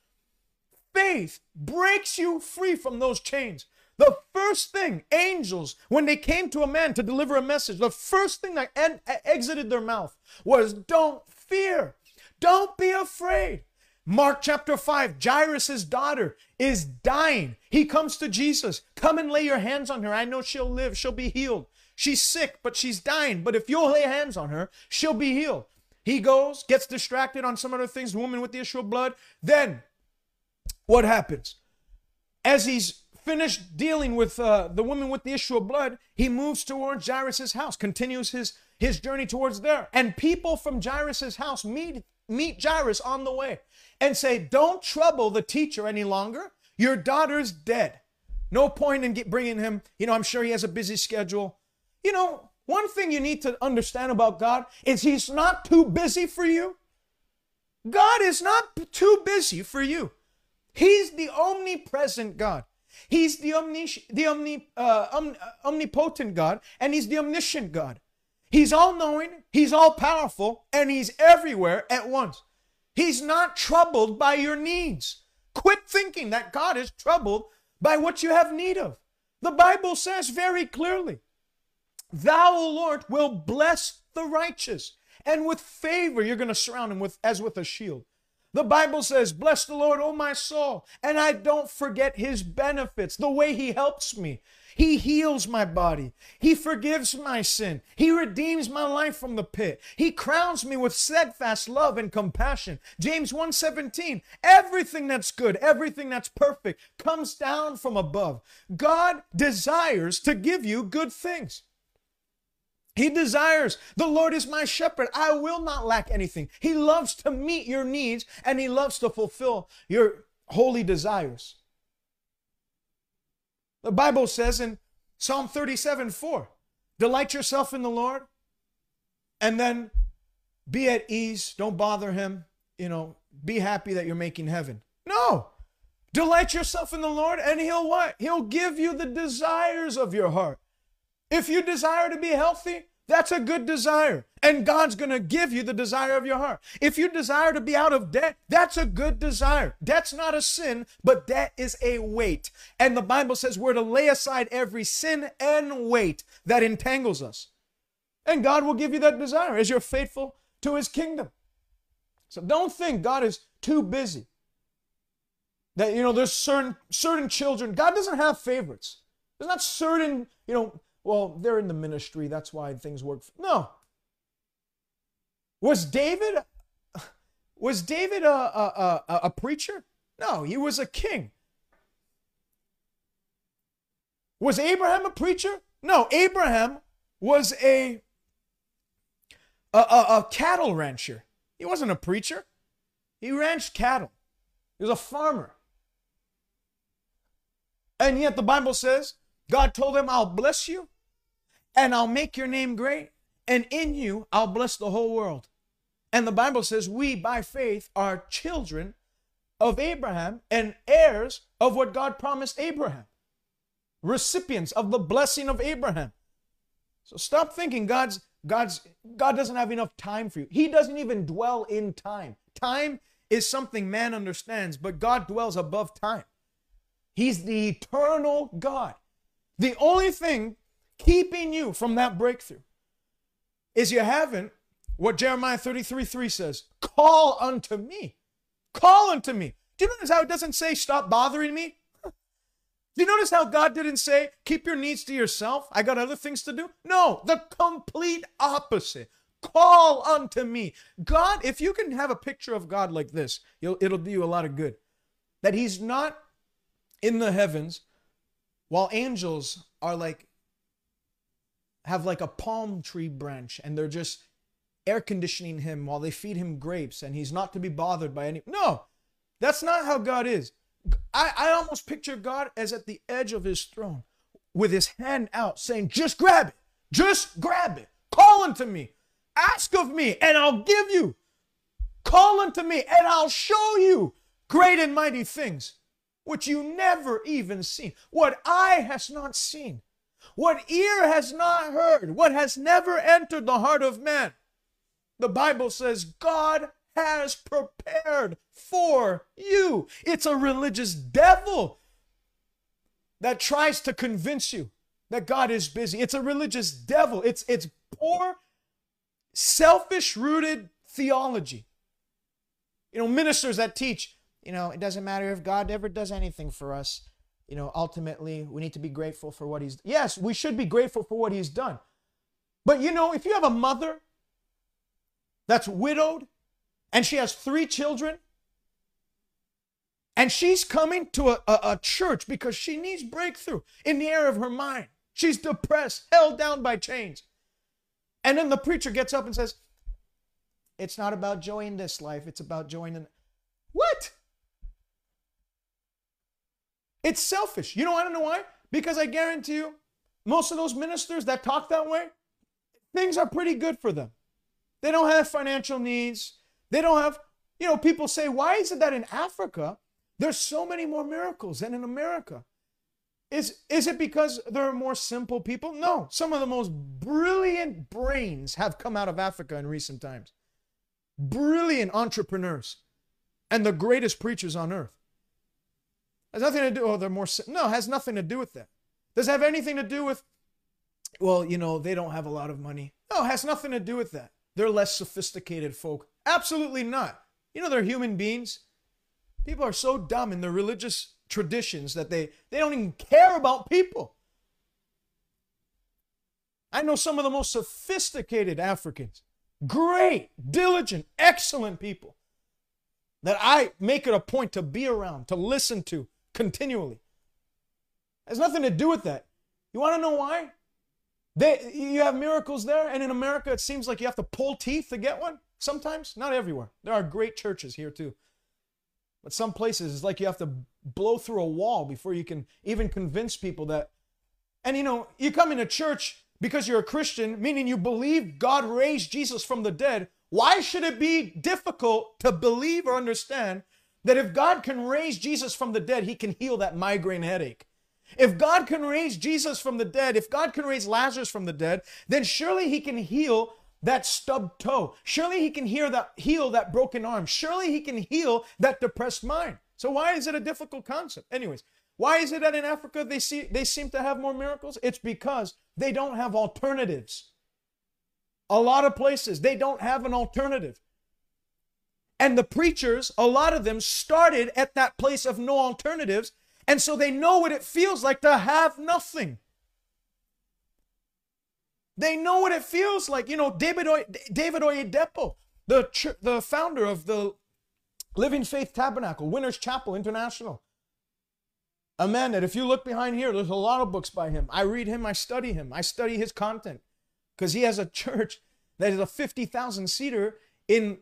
S2: Faith breaks you free from those chains. The first thing angels, when they came to a man to deliver a message, the first thing that exited their mouth was, Don't fear, don't be afraid. Mark chapter 5, Jairus' daughter is dying. He comes to Jesus. Come and lay your hands on her. I know she'll live, she'll be healed. She's sick, but she's dying. But if you'll lay hands on her, she'll be healed. He goes, gets distracted on some other things, the woman with the issue of blood. Then, what happens? As he's finished dealing with uh, the woman with the issue of blood, he moves towards Jairus' house, continues his, his journey towards there. And people from Jairus' house meet, meet Jairus on the way and say, Don't trouble the teacher any longer. Your daughter's dead. No point in get, bringing him. You know, I'm sure he has a busy schedule. You know, one thing you need to understand about God is He's not too busy for you. God is not too busy for you. He's the omnipresent God. He's the, omnis- the omni- uh, om- omnipotent God, and He's the omniscient God. He's all knowing, He's all powerful, and He's everywhere at once. He's not troubled by your needs. Quit thinking that God is troubled by what you have need of. The Bible says very clearly, Thou, O Lord, will bless the righteous, and with favor you're going to surround him with as with a shield. The Bible says, Bless the Lord, O my soul, and I don't forget his benefits, the way he helps me. He heals my body. He forgives my sin. He redeems my life from the pit. He crowns me with steadfast love and compassion. James 1:17. Everything that's good, everything that's perfect comes down from above. God desires to give you good things. He desires, the Lord is my shepherd. I will not lack anything. He loves to meet your needs and he loves to fulfill your holy desires. The Bible says in Psalm 37 4, delight yourself in the Lord and then be at ease. Don't bother him. You know, be happy that you're making heaven. No. Delight yourself in the Lord and he'll what? He'll give you the desires of your heart. If you desire to be healthy, that's a good desire. And God's going to give you the desire of your heart. If you desire to be out of debt, that's a good desire. Debt's not a sin, but debt is a weight. And the Bible says we're to lay aside every sin and weight that entangles us. And God will give you that desire as you're faithful to his kingdom. So don't think God is too busy. That, you know, there's certain, certain children, God doesn't have favorites. There's not certain, you know, well, they're in the ministry, that's why things work. No. Was David was David a, a, a, a preacher? No, he was a king. Was Abraham a preacher? No, Abraham was a, a, a, a cattle rancher. He wasn't a preacher. He ranched cattle. He was a farmer. And yet the Bible says God told him, I'll bless you and I'll make your name great, and in you I'll bless the whole world. And the Bible says we, by faith, are children of Abraham and heirs of what God promised Abraham, recipients of the blessing of Abraham. So stop thinking God's God's God doesn't have enough time for you. He doesn't even dwell in time. Time is something man understands, but God dwells above time. He's the eternal God. The only thing keeping you from that breakthrough is you haven't what Jeremiah 33 3 says call unto me. Call unto me. Do you notice how it doesn't say stop bothering me? <laughs> Do you notice how God didn't say keep your needs to yourself? I got other things to do? No, the complete opposite. Call unto me. God, if you can have a picture of God like this, it'll do you a lot of good. That He's not in the heavens while angels are like have like a palm tree branch and they're just air conditioning him while they feed him grapes and he's not to be bothered by any. No, that's not how God is. I, I almost picture God as at the edge of his throne with his hand out saying, Just grab it. Just grab it. Call unto me. Ask of me, and I'll give you. Call unto me, and I'll show you great and mighty things which you never even seen. What eye has not seen, what ear has not heard, what has never entered the heart of man. The Bible says God has prepared for you. It's a religious devil that tries to convince you that God is busy. It's a religious devil. It's it's poor, selfish rooted theology. You know, ministers that teach, you know, it doesn't matter if God ever does anything for us. You know, ultimately, we need to be grateful for what he's Yes, we should be grateful for what he's done. But you know, if you have a mother that's widowed and she has three children and she's coming to a, a, a, church because she needs breakthrough in the area of her mind. She's depressed, held down by chains. And then the preacher gets up and says, It's not about joy in this life, it's about joy in. What? It's selfish. You know, I don't know why. Because I guarantee you, most of those ministers that talk that way, things are pretty good for them. They don't have financial needs. They don't have, you know, people say, why is it that in Africa there's so many more miracles than in America? Is, is it because there are more simple people? No. Some of the most brilliant brains have come out of Africa in recent times. Brilliant entrepreneurs and the greatest preachers on earth. Has nothing to do, oh, they're more, no, has nothing to do with that. Does it have anything to do with, well, you know, they don't have a lot of money? No, it has nothing to do with that. They're less sophisticated folk. Absolutely not. You know, they're human beings. People are so dumb in their religious traditions that they, they don't even care about people. I know some of the most sophisticated Africans, great, diligent, excellent people that I make it a point to be around, to listen to continually. It has nothing to do with that. You want to know why? They, you have miracles there, and in America, it seems like you have to pull teeth to get one. Sometimes, not everywhere. There are great churches here too. But some places, it's like you have to blow through a wall before you can even convince people that. And you know, you come into church because you're a Christian, meaning you believe God raised Jesus from the dead. Why should it be difficult to believe or understand that if God can raise Jesus from the dead, he can heal that migraine headache? If God can raise Jesus from the dead, if God can raise Lazarus from the dead, then surely he can heal that stubbed toe. Surely he can heal that heal that broken arm. Surely he can heal that depressed mind. So why is it a difficult concept? Anyways, why is it that in Africa they see they seem to have more miracles? It's because they don't have alternatives. A lot of places they don't have an alternative. And the preachers, a lot of them started at that place of no alternatives and so they know what it feels like to have nothing. They know what it feels like. You know, David, o- David Oyedepo, the, ch- the founder of the Living Faith Tabernacle, Winners Chapel International. A man that if you look behind here, there's a lot of books by him. I read him, I study him, I study his content because he has a <laughs> church that is a 50,000 seater in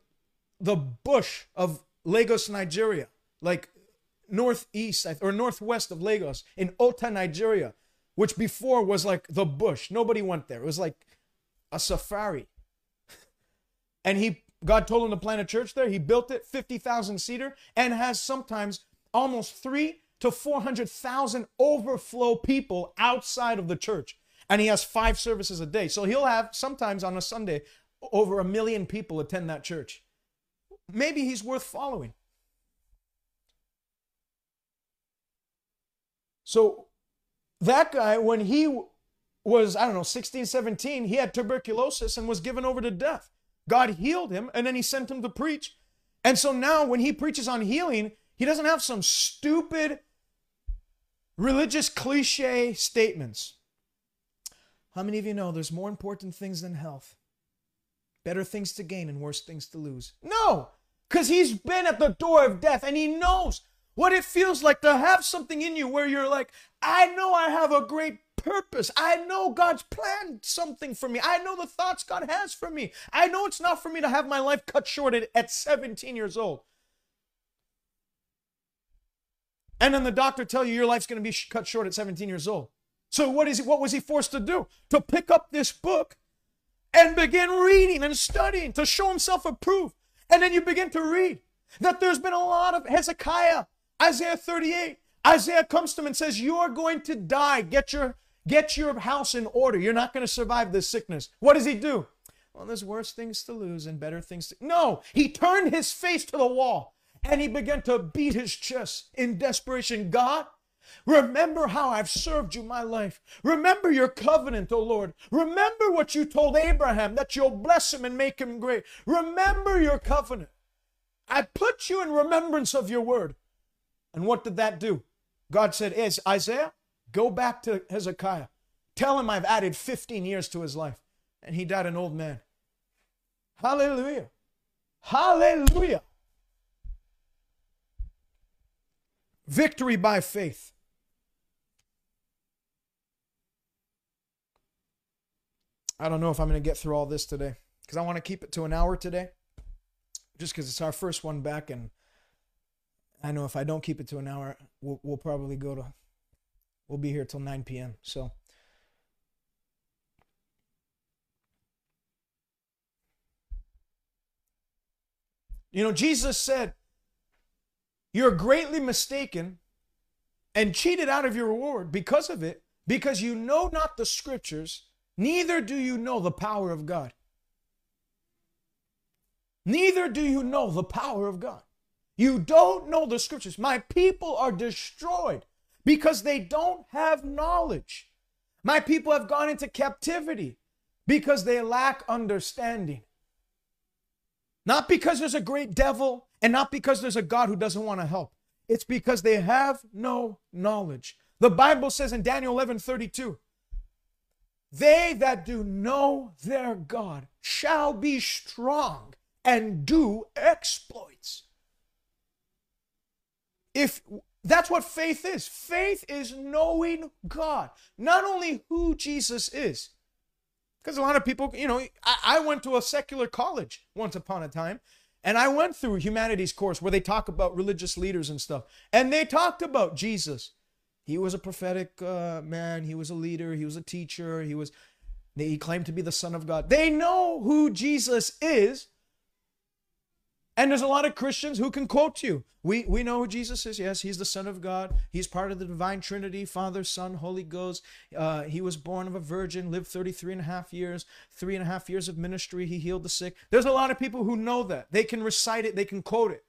S2: the bush of Lagos, Nigeria. Like northeast or northwest of Lagos in Ota, Nigeria, which before was like the bush. Nobody went there. It was like a safari. <laughs> and he God told him to plant a church there. He built it, 50,000 seater, and has sometimes almost three to 400,000 overflow people outside of the church. And he has five services a day. So he'll have sometimes on a Sunday over a million people attend that church. Maybe he's worth following. So that guy, when he was, I don't know, 16, 17, he had tuberculosis and was given over to death. God healed him and then he sent him to preach. And so now when he preaches on healing, he doesn't have some stupid religious cliche statements. How many of you know there's more important things than health? Better things to gain and worse things to lose. No, because he's been at the door of death and he knows what it feels like to have something in you where you're like, I know I have a great purpose. I know God's planned something for me. I know the thoughts God has for me. I know it's not for me to have my life cut short at, at 17 years old. And then the doctor tell you your life's going to be cut short at 17 years old. So what is he, what was he forced to do? To pick up this book and begin reading and studying to show himself approved. And then you begin to read that there's been a lot of Hezekiah, Isaiah 38. Isaiah comes to him and says, "You are going to die. Get your get your house in order. You're not going to survive this sickness." What does he do? Well, there's worse things to lose and better things to. No, he turned his face to the wall and he began to beat his chest in desperation. God, Remember how I've served you my life. Remember your covenant, O Lord. Remember what you told Abraham that you'll bless him and make him great. Remember your covenant. I put you in remembrance of your word. And what did that do? God said, Is Isaiah, go back to Hezekiah. Tell him I've added 15 years to his life. And he died an old man. Hallelujah. Hallelujah. Victory by faith. I don't know if I'm going to get through all this today because I want to keep it to an hour today just because it's our first one back. And I know if I don't keep it to an hour, we'll, we'll probably go to, we'll be here till 9 p.m. So. You know, Jesus said, you're greatly mistaken and cheated out of your reward because of it, because you know not the scriptures, neither do you know the power of God. Neither do you know the power of God. You don't know the scriptures. My people are destroyed because they don't have knowledge. My people have gone into captivity because they lack understanding. Not because there's a great devil and not because there's a God who doesn't want to help. It's because they have no knowledge. The Bible says in Daniel 11 32, they that do know their God shall be strong and do exploits. If that's what faith is, faith is knowing God, not only who Jesus is. Because a lot of people, you know, I, I went to a secular college once upon a time, and I went through humanities course where they talk about religious leaders and stuff. And they talked about Jesus. He was a prophetic uh, man. He was a leader. He was a teacher. He was. He claimed to be the Son of God. They know who Jesus is, and there's a lot of Christians who can quote you. We, we know who Jesus is. Yes, he's the Son of God. He's part of the divine Trinity Father, Son, Holy Ghost. Uh, he was born of a virgin, lived 33 and a half years, three and a half years of ministry. He healed the sick. There's a lot of people who know that. They can recite it, they can quote it.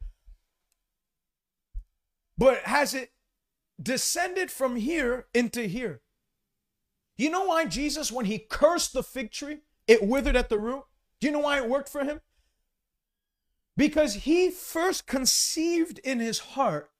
S2: But has it descended from here into here? You know why Jesus, when he cursed the fig tree, it withered at the root? Do you know why it worked for him? Because he first conceived in his heart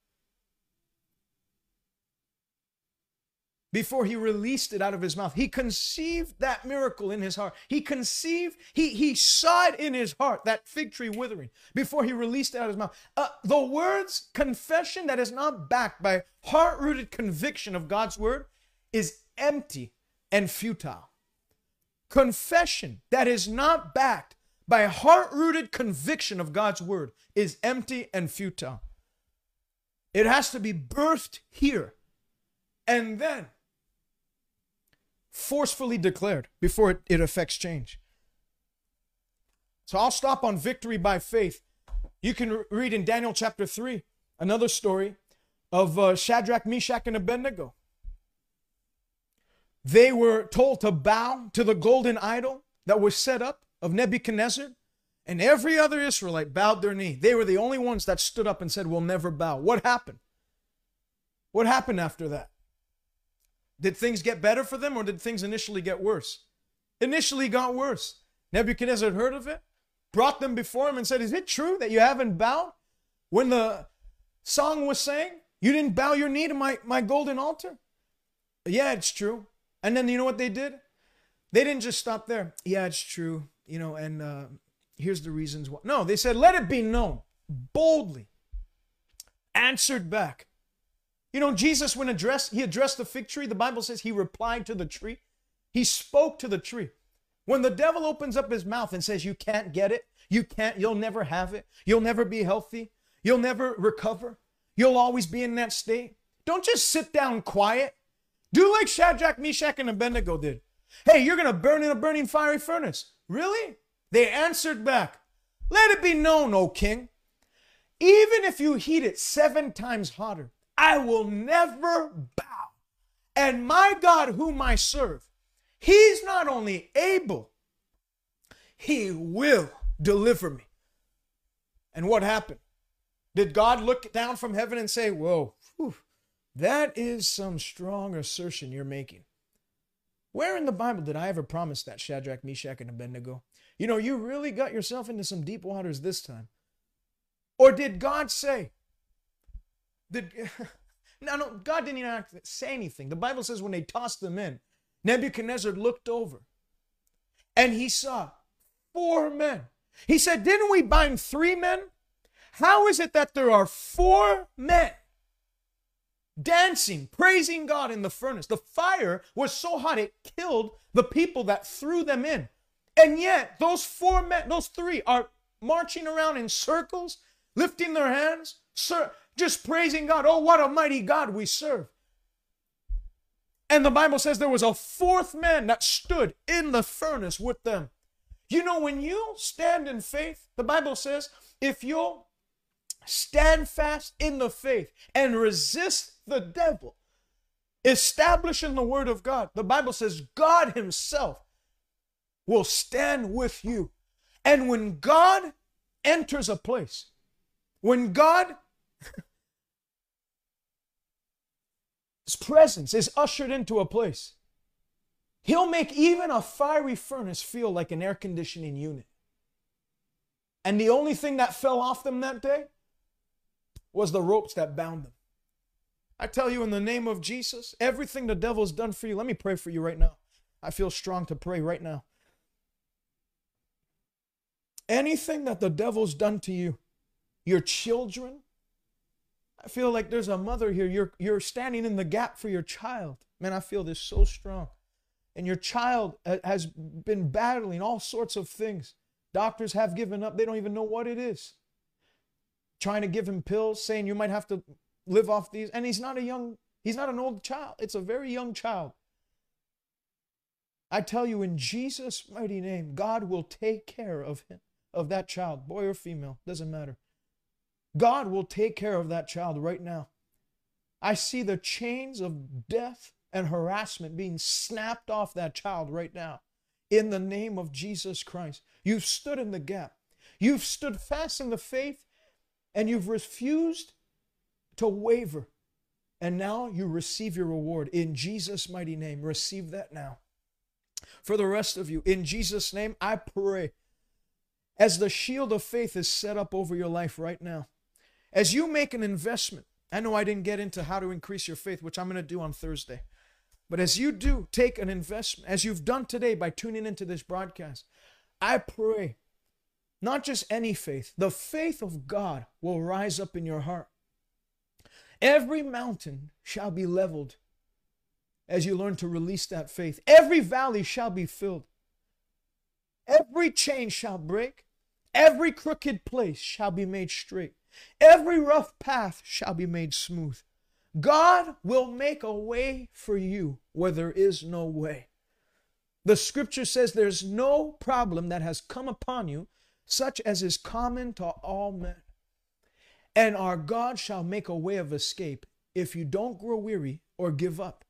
S2: before he released it out of his mouth. He conceived that miracle in his heart. He conceived, he, he saw it in his heart, that fig tree withering, before he released it out of his mouth. Uh, the words confession that is not backed by heart rooted conviction of God's word is empty and futile. Confession that is not backed by heart rooted conviction of God's word is empty and futile. It has to be birthed here and then forcefully declared before it, it affects change. So I'll stop on victory by faith. You can read in Daniel chapter 3 another story of uh, Shadrach, Meshach, and Abednego. They were told to bow to the golden idol that was set up of Nebuchadnezzar, and every other Israelite bowed their knee. They were the only ones that stood up and said, We'll never bow. What happened? What happened after that? Did things get better for them or did things initially get worse? Initially got worse. Nebuchadnezzar heard of it, brought them before him and said, Is it true that you haven't bowed? When the song was saying, You didn't bow your knee to my, my golden altar? Yeah, it's true. And then you know what they did? They didn't just stop there. Yeah, it's true you know, and uh, here's the reasons why. No, they said, let it be known boldly, answered back. You know, Jesus, when addressed, he addressed the fig tree, the Bible says he replied to the tree. He spoke to the tree. When the devil opens up his mouth and says, You can't get it, you can't, you'll never have it, you'll never be healthy, you'll never recover, you'll always be in that state. Don't just sit down quiet. Do like Shadrach, Meshach, and Abednego did. Hey, you're going to burn in a burning fiery furnace. Really? They answered back, Let it be known, O king, even if you heat it seven times hotter, I will never bow. And my God, whom I serve, he's not only able, he will deliver me. And what happened? Did God look down from heaven and say, Whoa, whew, that is some strong assertion you're making? Where in the Bible did I ever promise that Shadrach, Meshach, and Abednego? You know, you really got yourself into some deep waters this time. Or did God say, did, <laughs> no, no, God didn't even say anything. The Bible says when they tossed them in, Nebuchadnezzar looked over and he saw four men. He said, Didn't we bind three men? How is it that there are four men dancing, praising God in the furnace? The fire was so hot it killed the people that threw them in. And yet, those four men, those three, are marching around in circles, lifting their hands, sir, just praising God. Oh, what a mighty God we serve. And the Bible says there was a fourth man that stood in the furnace with them. You know, when you stand in faith, the Bible says, if you'll stand fast in the faith and resist the devil, establish in the word of God, the Bible says God Himself will stand with you. And when God enters a place, when God <laughs> His presence is ushered into a place, He'll make even a fiery furnace feel like an air conditioning unit. And the only thing that fell off them that day was the ropes that bound them. I tell you, in the name of Jesus, everything the devil's done for you, let me pray for you right now. I feel strong to pray right now. Anything that the devil's done to you, your children, I feel like there's a mother here. You're, you're standing in the gap for your child. Man, I feel this so strong and your child has been battling all sorts of things. Doctors have given up, they don't even know what it is. Trying to give him pills, saying you might have to live off these. And he's not a young, he's not an old child, it's a very young child. I tell you, in Jesus' mighty name, God will take care of him, of that child, boy or female, doesn't matter. God will take care of that child right now. I see the chains of death and harassment being snapped off that child right now. In the name of Jesus Christ. You've stood in the gap. You've stood fast in the faith and you've refused to waver. And now you receive your reward in Jesus' mighty name. Receive that now. For the rest of you, in Jesus' name, I pray as the shield of faith is set up over your life right now, as you make an investment. I know I didn't get into how to increase your faith, which I'm going to do on Thursday. But as you do take an investment, as you've done today by tuning into this broadcast, I pray not just any faith, the faith of God will rise up in your heart. Every mountain shall be leveled as you learn to release that faith. Every valley shall be filled. Every chain shall break. Every crooked place shall be made straight. Every rough path shall be made smooth. God will make a way for you where there is no way. The scripture says there's no problem that has come upon you such as is common to all men. And our God shall make a way of escape if you don't grow weary or give up.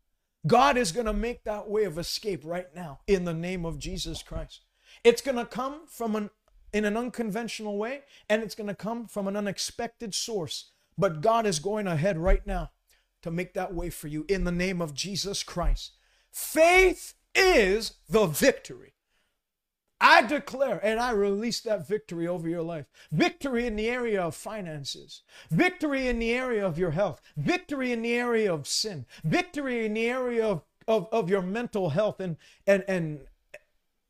S2: God is going to make that way of escape right now in the name of Jesus Christ. It's going to come from an in an unconventional way and it's going to come from an unexpected source. But God is going ahead right now to make that way for you in the name of Jesus Christ. Faith is the victory. I declare and I release that victory over your life. Victory in the area of finances, victory in the area of your health, victory in the area of sin, victory in the area of, of, of your mental health and, and, and,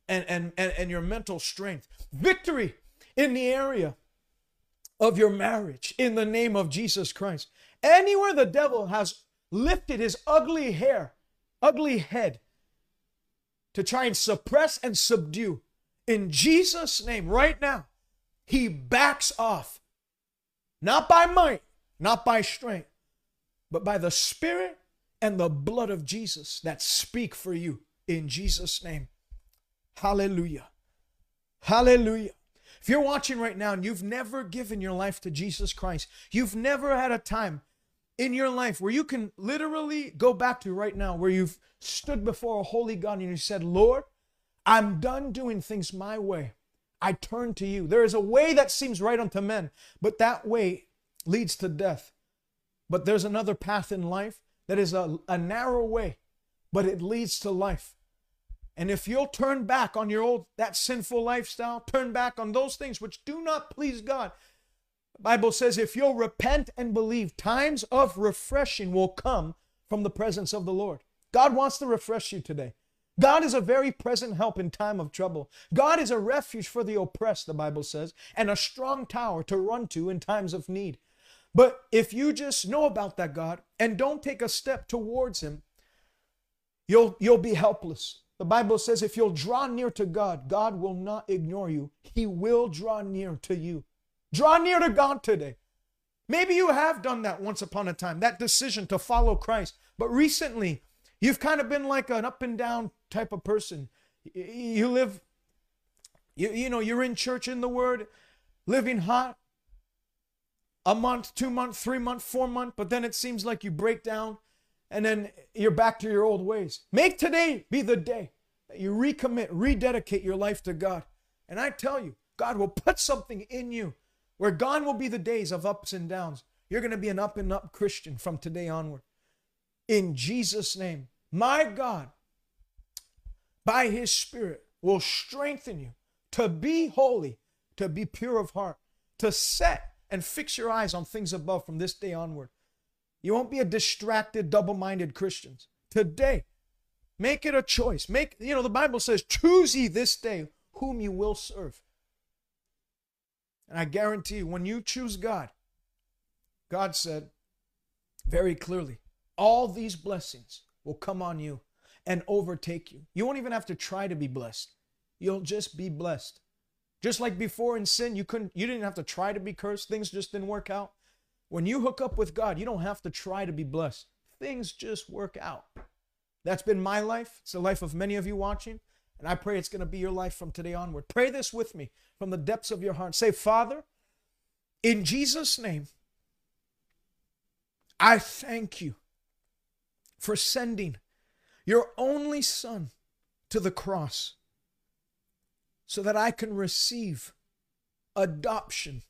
S2: and, and, and, and your mental strength, victory in the area of your marriage in the name of Jesus Christ. Anywhere the devil has lifted his ugly hair, ugly head to try and suppress and subdue, in Jesus' name, right now, he backs off. Not by might, not by strength, but by the Spirit and the blood of Jesus that speak for you in Jesus' name. Hallelujah. Hallelujah. If you're watching right now and you've never given your life to Jesus Christ, you've never had a time in your life where you can literally go back to right now, where you've stood before a holy God and you said, Lord, I'm done doing things my way. I turn to you. There is a way that seems right unto men, but that way leads to death. But there's another path in life that is a, a narrow way, but it leads to life. And if you'll turn back on your old, that sinful lifestyle, turn back on those things which do not please God, the Bible says if you'll repent and believe, times of refreshing will come from the presence of the Lord. God wants to refresh you today. God is a very present help in time of trouble. God is a refuge for the oppressed, the Bible says, and a strong tower to run to in times of need. But if you just know about that God and don't take a step towards him, you'll you'll be helpless. The Bible says if you'll draw near to God, God will not ignore you. He will draw near to you. Draw near to God today. Maybe you have done that once upon a time, that decision to follow Christ. But recently, you've kind of been like an up and down type of person. You live, you, you know, you're in church in the Word, living hot, a month, two month, three month, four month, but then it seems like you break down and then you're back to your old ways. Make today be the day that you recommit, rededicate your life to God. And I tell you, God will put something in you where gone will be the days of ups and downs. You're going to be an up and up Christian from today onward. In Jesus' name, my God, by his Spirit, will strengthen you to be holy, to be pure of heart, to set and fix your eyes on things above from this day onward. You won't be a distracted, double minded Christian. Today, make it a choice. Make, you know, the Bible says, choose ye this day whom you will serve. And I guarantee you, when you choose God, God said very clearly, all these blessings will come on you and overtake you. You won't even have to try to be blessed. You'll just be blessed. Just like before in sin, you couldn't you didn't have to try to be cursed. Things just didn't work out. When you hook up with God, you don't have to try to be blessed. Things just work out. That's been my life. It's the life of many of you watching. And I pray it's going to be your life from today onward. Pray this with me from the depths of your heart. Say, Father, in Jesus' name, I thank you for sending your only Son to the cross so that I can receive adoption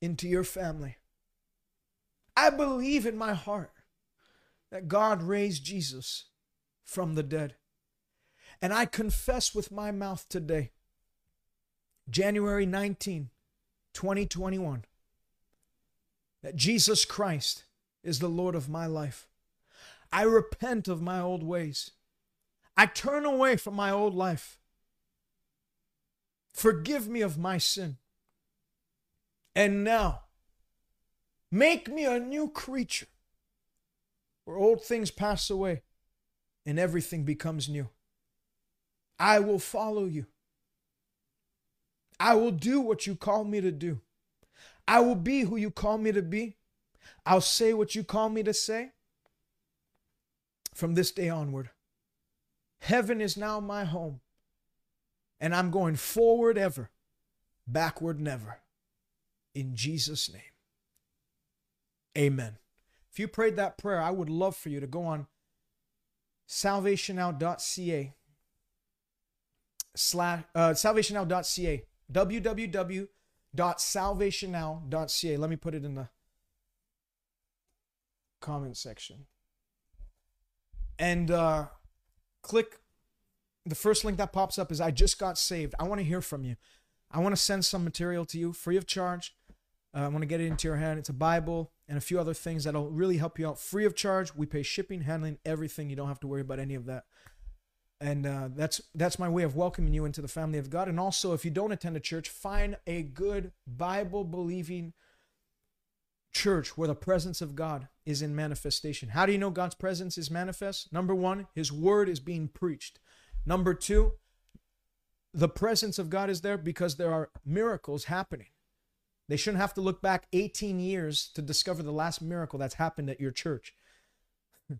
S2: into your family. I believe in my heart that God raised Jesus from the dead. And I confess with my mouth today, January 19, 2021, that Jesus Christ is the Lord of my life. I repent of my old ways. I turn away from my old life. Forgive me of my sin. And now, make me a new creature where old things pass away and everything becomes new. I will follow you. I will do what you call me to do. I will be who you call me to be. I'll say what you call me to say from this day onward. Heaven is now my home and I'm going forward ever, backward never. In Jesus' name. Amen. If you prayed that prayer, I would love for you to go on salvationnow.ca slash uh, salvationnow.ca www.salvationnow.ca let me put it in the comment section and uh, click the first link that pops up is I just got saved. I want to hear from you. I want to send some material to you free of charge. Uh, I want to get it into your hand. It's a Bible and a few other things that'll really help you out free of charge. We pay shipping, handling, everything. You don't have to worry about any of that. And uh, that's that's my way of welcoming you into the family of God. And also, if you don't attend a church, find a good Bible believing church where the presence of God is in manifestation. How do you know God's presence is manifest? Number one, His word is being preached. Number two, the presence of God is there because there are miracles happening. They shouldn't have to look back 18 years to discover the last miracle that's happened at your church. <laughs>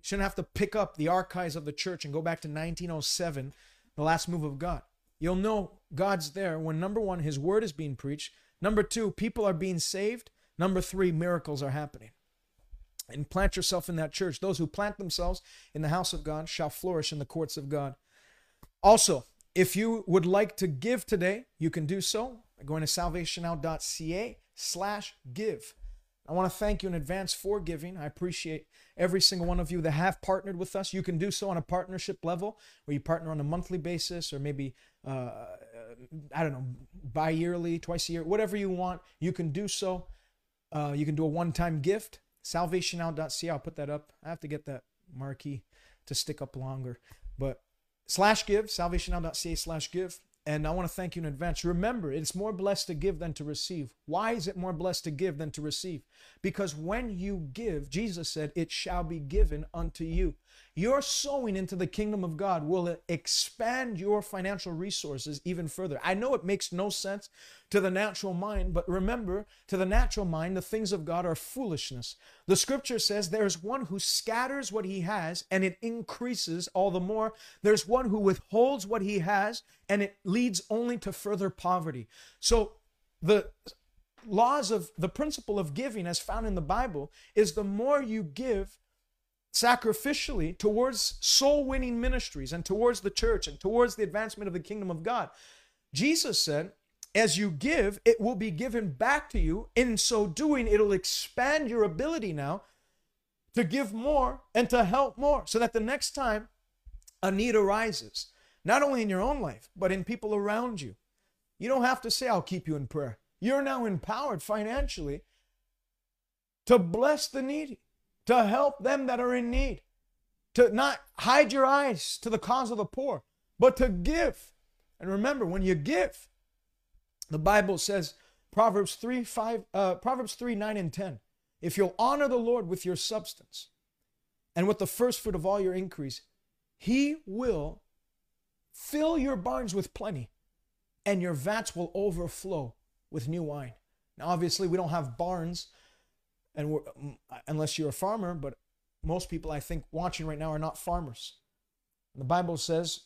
S2: shouldn't have to pick up the archives of the church and go back to 1907, the last move of God. You'll know God's there when number one, his word is being preached. Number two, people are being saved. Number three, miracles are happening. And plant yourself in that church. Those who plant themselves in the house of God shall flourish in the courts of God. Also, if you would like to give today, you can do so by going to salvationnow.ca slash give. I want to thank you in advance for giving. I appreciate every single one of you that have partnered with us. You can do so on a partnership level where you partner on a monthly basis or maybe, uh, I don't know, bi yearly, twice a year, whatever you want. You can do so. Uh, you can do a one time gift. Salvationnow.ca. I'll put that up. I have to get that marquee to stick up longer. But slash give, salvationnow.ca slash give. And I want to thank you in advance. Remember, it's more blessed to give than to receive. Why is it more blessed to give than to receive? Because when you give, Jesus said, it shall be given unto you. Your sowing into the kingdom of God will expand your financial resources even further. I know it makes no sense to the natural mind, but remember, to the natural mind, the things of God are foolishness. The scripture says there's one who scatters what he has and it increases all the more. There's one who withholds what he has and it leads only to further poverty. So the laws of the principle of giving as found in the Bible is the more you give sacrificially towards soul winning ministries and towards the church and towards the advancement of the kingdom of God. Jesus said, as you give, it will be given back to you. In so doing, it'll expand your ability now to give more and to help more so that the next time a need arises, not only in your own life, but in people around you, you don't have to say, I'll keep you in prayer. You're now empowered financially to bless the needy, to help them that are in need, to not hide your eyes to the cause of the poor, but to give. And remember, when you give, the Bible says, Proverbs 3, 5, uh, Proverbs 3, 9, and 10. If you'll honor the Lord with your substance and with the first fruit of all your increase, he will fill your barns with plenty and your vats will overflow with new wine. Now, obviously, we don't have barns and mm, unless you're a farmer, but most people I think watching right now are not farmers. The Bible says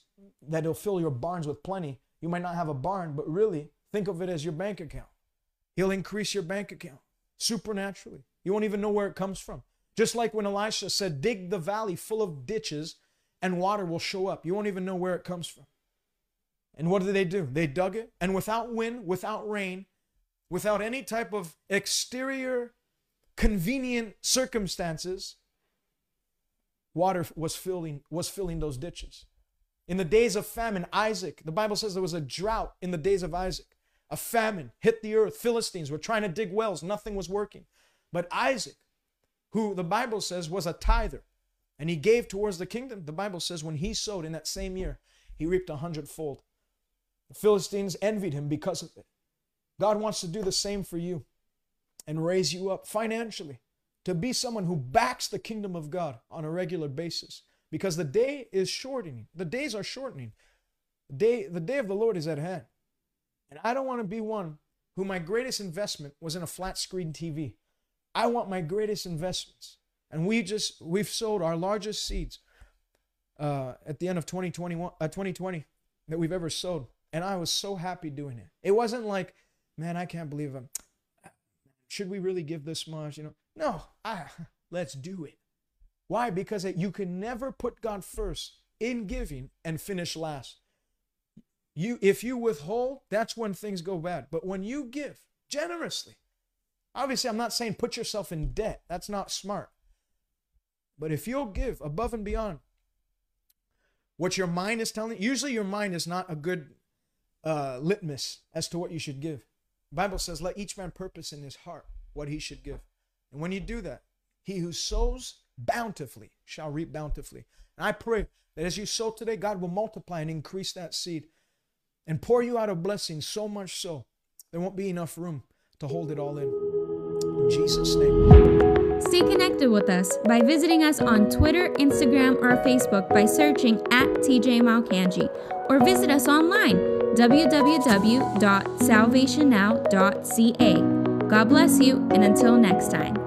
S2: that it'll fill your barns with plenty. You might not have a barn, but really Think of it as your bank account. He'll increase your bank account supernaturally. You won't even know where it comes from. Just like when Elisha said, Dig the valley full of ditches and water will show up. You won't even know where it comes from. And what did they do? They dug it, and without wind, without rain, without any type of exterior convenient circumstances, water was filling was filling those ditches. In the days of famine, Isaac, the Bible says there was a drought in the days of Isaac. A famine hit the earth. Philistines were trying to dig wells, nothing was working. But Isaac, who the Bible says was a tither, and he gave towards the kingdom, the Bible says when he sowed in that same year, he reaped a hundredfold. The Philistines envied him because of it. God wants to do the same for you and raise you up financially to be someone who backs the kingdom of God on a regular basis because the day is shortening. The days are shortening. The day, the day of the Lord is at hand. And I don't want to be one who my greatest investment was in a flat screen TV. I want my greatest investments. And we just, we've sold our largest seeds uh, at the end of 2021, uh, 2020 that we've ever sowed. And I was so happy doing it. It wasn't like, man, I can't believe it. Should we really give this much? You know, no, I, <laughs> let's do it. Why? Because you can never put God first in giving and finish last. You, if you withhold, that's when things go bad. But when you give generously, obviously, I'm not saying put yourself in debt. That's not smart. But if you'll give above and beyond what your mind is telling, usually your mind is not a good uh, litmus as to what you should give. Bible says, "Let each man purpose in his heart what he should give." And when you do that, he who sows bountifully shall reap bountifully. And I pray that as you sow today, God will multiply and increase that seed and pour you out a blessing so much so there won't be enough room to hold it all in. In Jesus' name.
S1: Stay connected with us by visiting us on Twitter, Instagram, or Facebook by searching at TJ Malcangi, or visit us online www.salvationnow.ca. God bless you, and until next time.